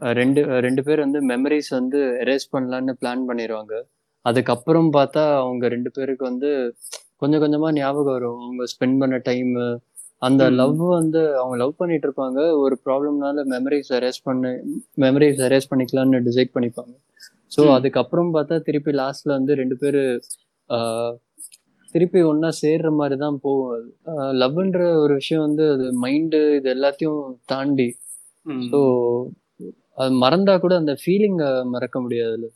ரெண்டு ரெண்டு பேர் வந்து மெமரிஸ் வந்து எரேஸ் பண்ணலான்னு பிளான் பண்ணிடுவாங்க அதுக்கப்புறம் பார்த்தா அவங்க ரெண்டு பேருக்கு வந்து கொஞ்சம் கொஞ்சமா ஞாபகம் வரும் அவங்க ஸ்பெண்ட் பண்ண டைம் அந்த. லவ் வந்து அவங்க லவ் பண்ணிட்டு இருப்பாங்க ஒரு ப்ராப்ளம்னால மெமரிஸ் எரேஸ் பண்ண மெமரிஸ் எரேஸ் பண்ணிக்கலாம்னு டிசைட் பண்ணிப்பாங்க ஸோ. அதுக்கப்புறம் பார்த்தா திருப்பி லாஸ்ட்ல வந்து ரெண்டு பேரு திருப்பி ஒண்ணா சேர்ற மாதிரி தான் போகும் அது. லவ்ன்ற ஒரு விஷயம் வந்து அது மைண்டு இது எல்லாத்தையும் தாண்டி. ஸோ அது மறந்தா கூட அந்த ஃபீலிங்க மறக்க முடியாதுல்ல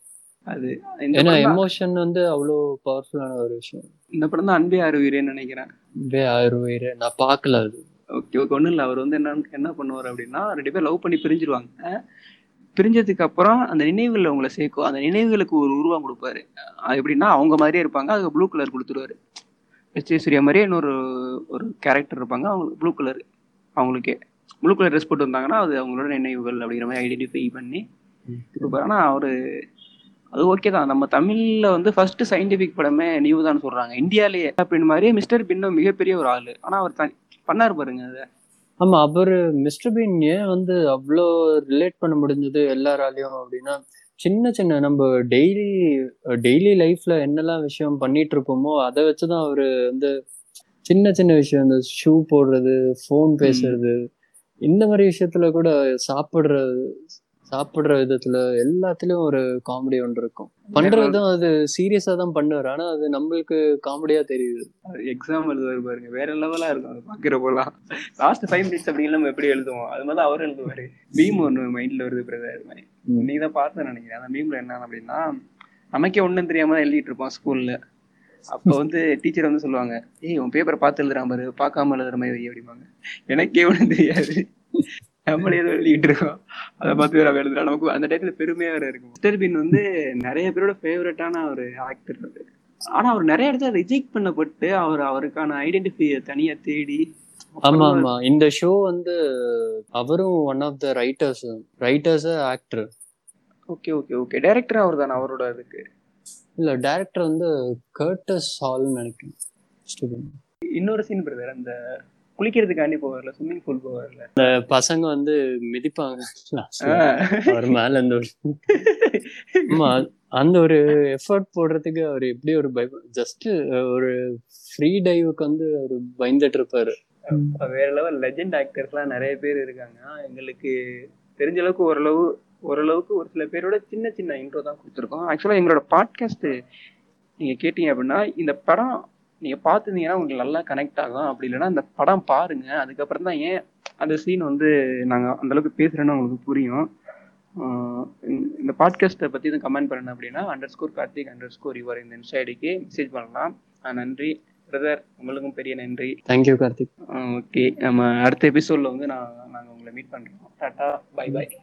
அது ஏன்னா எமோஷன் வந்து அவ்வளோ பவர்ஃபுல்லான ஒரு விஷயம். இந்த படம் தான் அன்பே ஆறுவீரேன்னு நினைக்கிறேன். ஆயிரம் உயிர் நான் பார்க்கல அது. ஓகே ஓகே ஒன்றும் இல்லை. அவர் வந்து என்ன என்ன பண்ணுவார் அப்படின்னா ரெண்டு பேர் லவ் பண்ணி பிரிஞ்சிருவாங்க. பிரிஞ்சதுக்கு அப்புறம் அந்த நினைவுகளில் உங்களை சேர்க்கும். அந்த நினைவுகளுக்கு ஒரு உருவம் கொடுப்பாரு. அது எப்படின்னா அவங்க மாதிரியே இருப்பாங்க. அதுக்கு ப்ளூ கலர் கொடுத்துருவாரு. எஸ் சூர்யா மாதிரியே இன்னொரு ஒரு கேரக்டர் இருப்பாங்க. அவங்களுக்கு ப்ளூ கலர் அவங்களுக்கே. ப்ளூ கலர் ட்ரெஸ் போட்டு வந்தாங்கன்னா அது அவங்களோட நினைவுகள் அப்படிங்கிற மாதிரி ஐடென்டிஃபை பண்ணி கொடுப்பாரு. ஆனால் அவர் அது ஓகே தான். நம்ம தமிழ்ல வந்து ஃபர்ஸ்ட் சயின்டிபிக் படமே நியூ தான் சொல்றாங்க. இந்தியாலேயே அப்படின்னு மாதிரியே மிஸ்டர் பின்னும் மிகப்பெரிய ஒரு ஆளு. ஆனா அவர் தனி பண்ணாரு பாருங்க அதை. ஆமா அவரு மிஸ்டர் பீன் ஏன் வந்து அவ்வளோ ரிலேட் பண்ண முடிஞ்சது எல்லாராலையும் அப்படின்னா சின்ன சின்ன நம்ம டெய்லி டெய்லி லைஃப்ல என்னெல்லாம் விஷயம் பண்ணிட்டு இருப்போமோ அதை வச்சுதான் அவரு வந்து சின்ன சின்ன விஷயம் இந்த ஷூ போடுறது ஃபோன் பேசுறது இந்த மாதிரி விஷயத்துல கூட சாப்பிடுறது சாப்பிடுற விதத்துல எல்லாத்துலயும் ஒரு காமெடி ஒன்று இருக்கும். பண்றதும் அது சீரியஸா தான் பண்ணுவாரு. ஆனா அது நம்மளுக்கு காமெடியா தெரியுது. எக்ஸாம் எழுதுவாரு பாருங்க. வேற லெவலா இருக்கும். அது பாக்குறப்போலாம் லாஸ்ட் ஃபைவ் மினிட்ஸ் அப்படி நம்ம எப்படி எழுதுவோம்? அது மாதிரி அவர் எழுதுவாரு. பீம் ஒன்று மைண்ட்ல வருது பிரதர். நீ தான் பார்த்து நினைக்கிறேன். அந்த மீம்ல என்ன அப்படின்னா நமக்கே ஒண்ணும் தெரியாம தான் எழுதிட்டு இருப்போம் ஸ்கூல்ல அப்போ வந்து டீச்சர் வந்து சொல்லுவாங்க ஏய் உன் பேப்பரை பார்த்து எழுதுறான் பாரு. பார்க்காம எழுதுற மாதிரி அப்படிம்பாங்க. எனக்கே ஒன்றும் தெரியாது. நம்மளே ஏதோ எழுதிட்டு இருக்கோம். அதை பார்த்து வேற அவன் எழுதுறான் நமக்கு அந்த டயத்துல பெருமையா வேற இருக்கும். மிஸ்டர் பின் வந்து நிறைய பேரோட ஃபேவரட்டான ஒரு ஆக்டர் அது ஆனா அவர் நிறைய இடத்துல ரிஜெக்ட் பண்ணப்பட்டு அவர் அவருக்கான ஐடென்டிஃபையை தனியா தேடி ஆமா ஆமா. இந்த ஷோ வந்து அவரும் one of the writers writers actor okay okay okay director அவர் தானே அவரோட இதுக்கு? இல்ல டைரக்டர் வந்து கர்டஸ் ஹால்னு நினைக்கிறேன். இன்னொரு சீன் பிரதர் அந்த குளிக்கிறதுக்காண்டி போவார்ல ஸ்விம்மிங் பூல் போவார்ல. பசங்க வந்து மிதிப்பாங்க. அவர் மேல இந்த ஆமா அந்த ஒரு எஃபர்ட் போடுறதுக்கு அவர் எப்படி ஒரு பய ஜஸ்ட் ஒரு ஃப்ரீ டைவுக்கு வந்து அவர் பயந்துட்டு இருப்பாரு வேற லெவல் லெஜெண்ட் ஆக்டர்ஸ்லாம் நிறைய பேர் இருக்காங்க. எங்களுக்கு தெரிஞ்ச அளவுக்கு ஓரளவு ஓரளவுக்கு ஒரு சில பேரோட சின்ன சின்ன இன்ட்ரோ தான் கொடுத்துருக்கோம். ஆக்சுவலாக எங்களோட பாட்காஸ்ட் நீங்கள் கேட்டீங்க அப்படின்னா இந்த படம் நீங்கள் பார்த்துருந்தீங்கன்னா உங்களுக்கு நல்லா கனெக்ட் ஆகும். அப்படி இல்லைன்னா அந்த படம் பாருங்க. அதுக்கப்புறம் தான் ஏன் அந்த சீன் வந்து நாங்கள் அந்த அளவுக்கு பேசுகிறேன்னு உங்களுக்கு புரியும். இந்த- பாட்காஸ்ட்டை பற்றி எதுவும் கமெண்ட் பண்ணணும் அப்படின்னா under score Karthik under score இவர் இந்த இன்ஸ்டா ஐடிக்கு மெசேஜ் பண்ணலாம். நன்றி. பிரதர் உங்களுக்கும் பெரிய நன்றி. தேங்க்யூ கார்த்திக். ஓகே நம்ம அடுத்த எபிசோட்ல வந்து நான் நாங்கள் உங்களை மீட் பண்ணுறோம் டாட்டா பை பை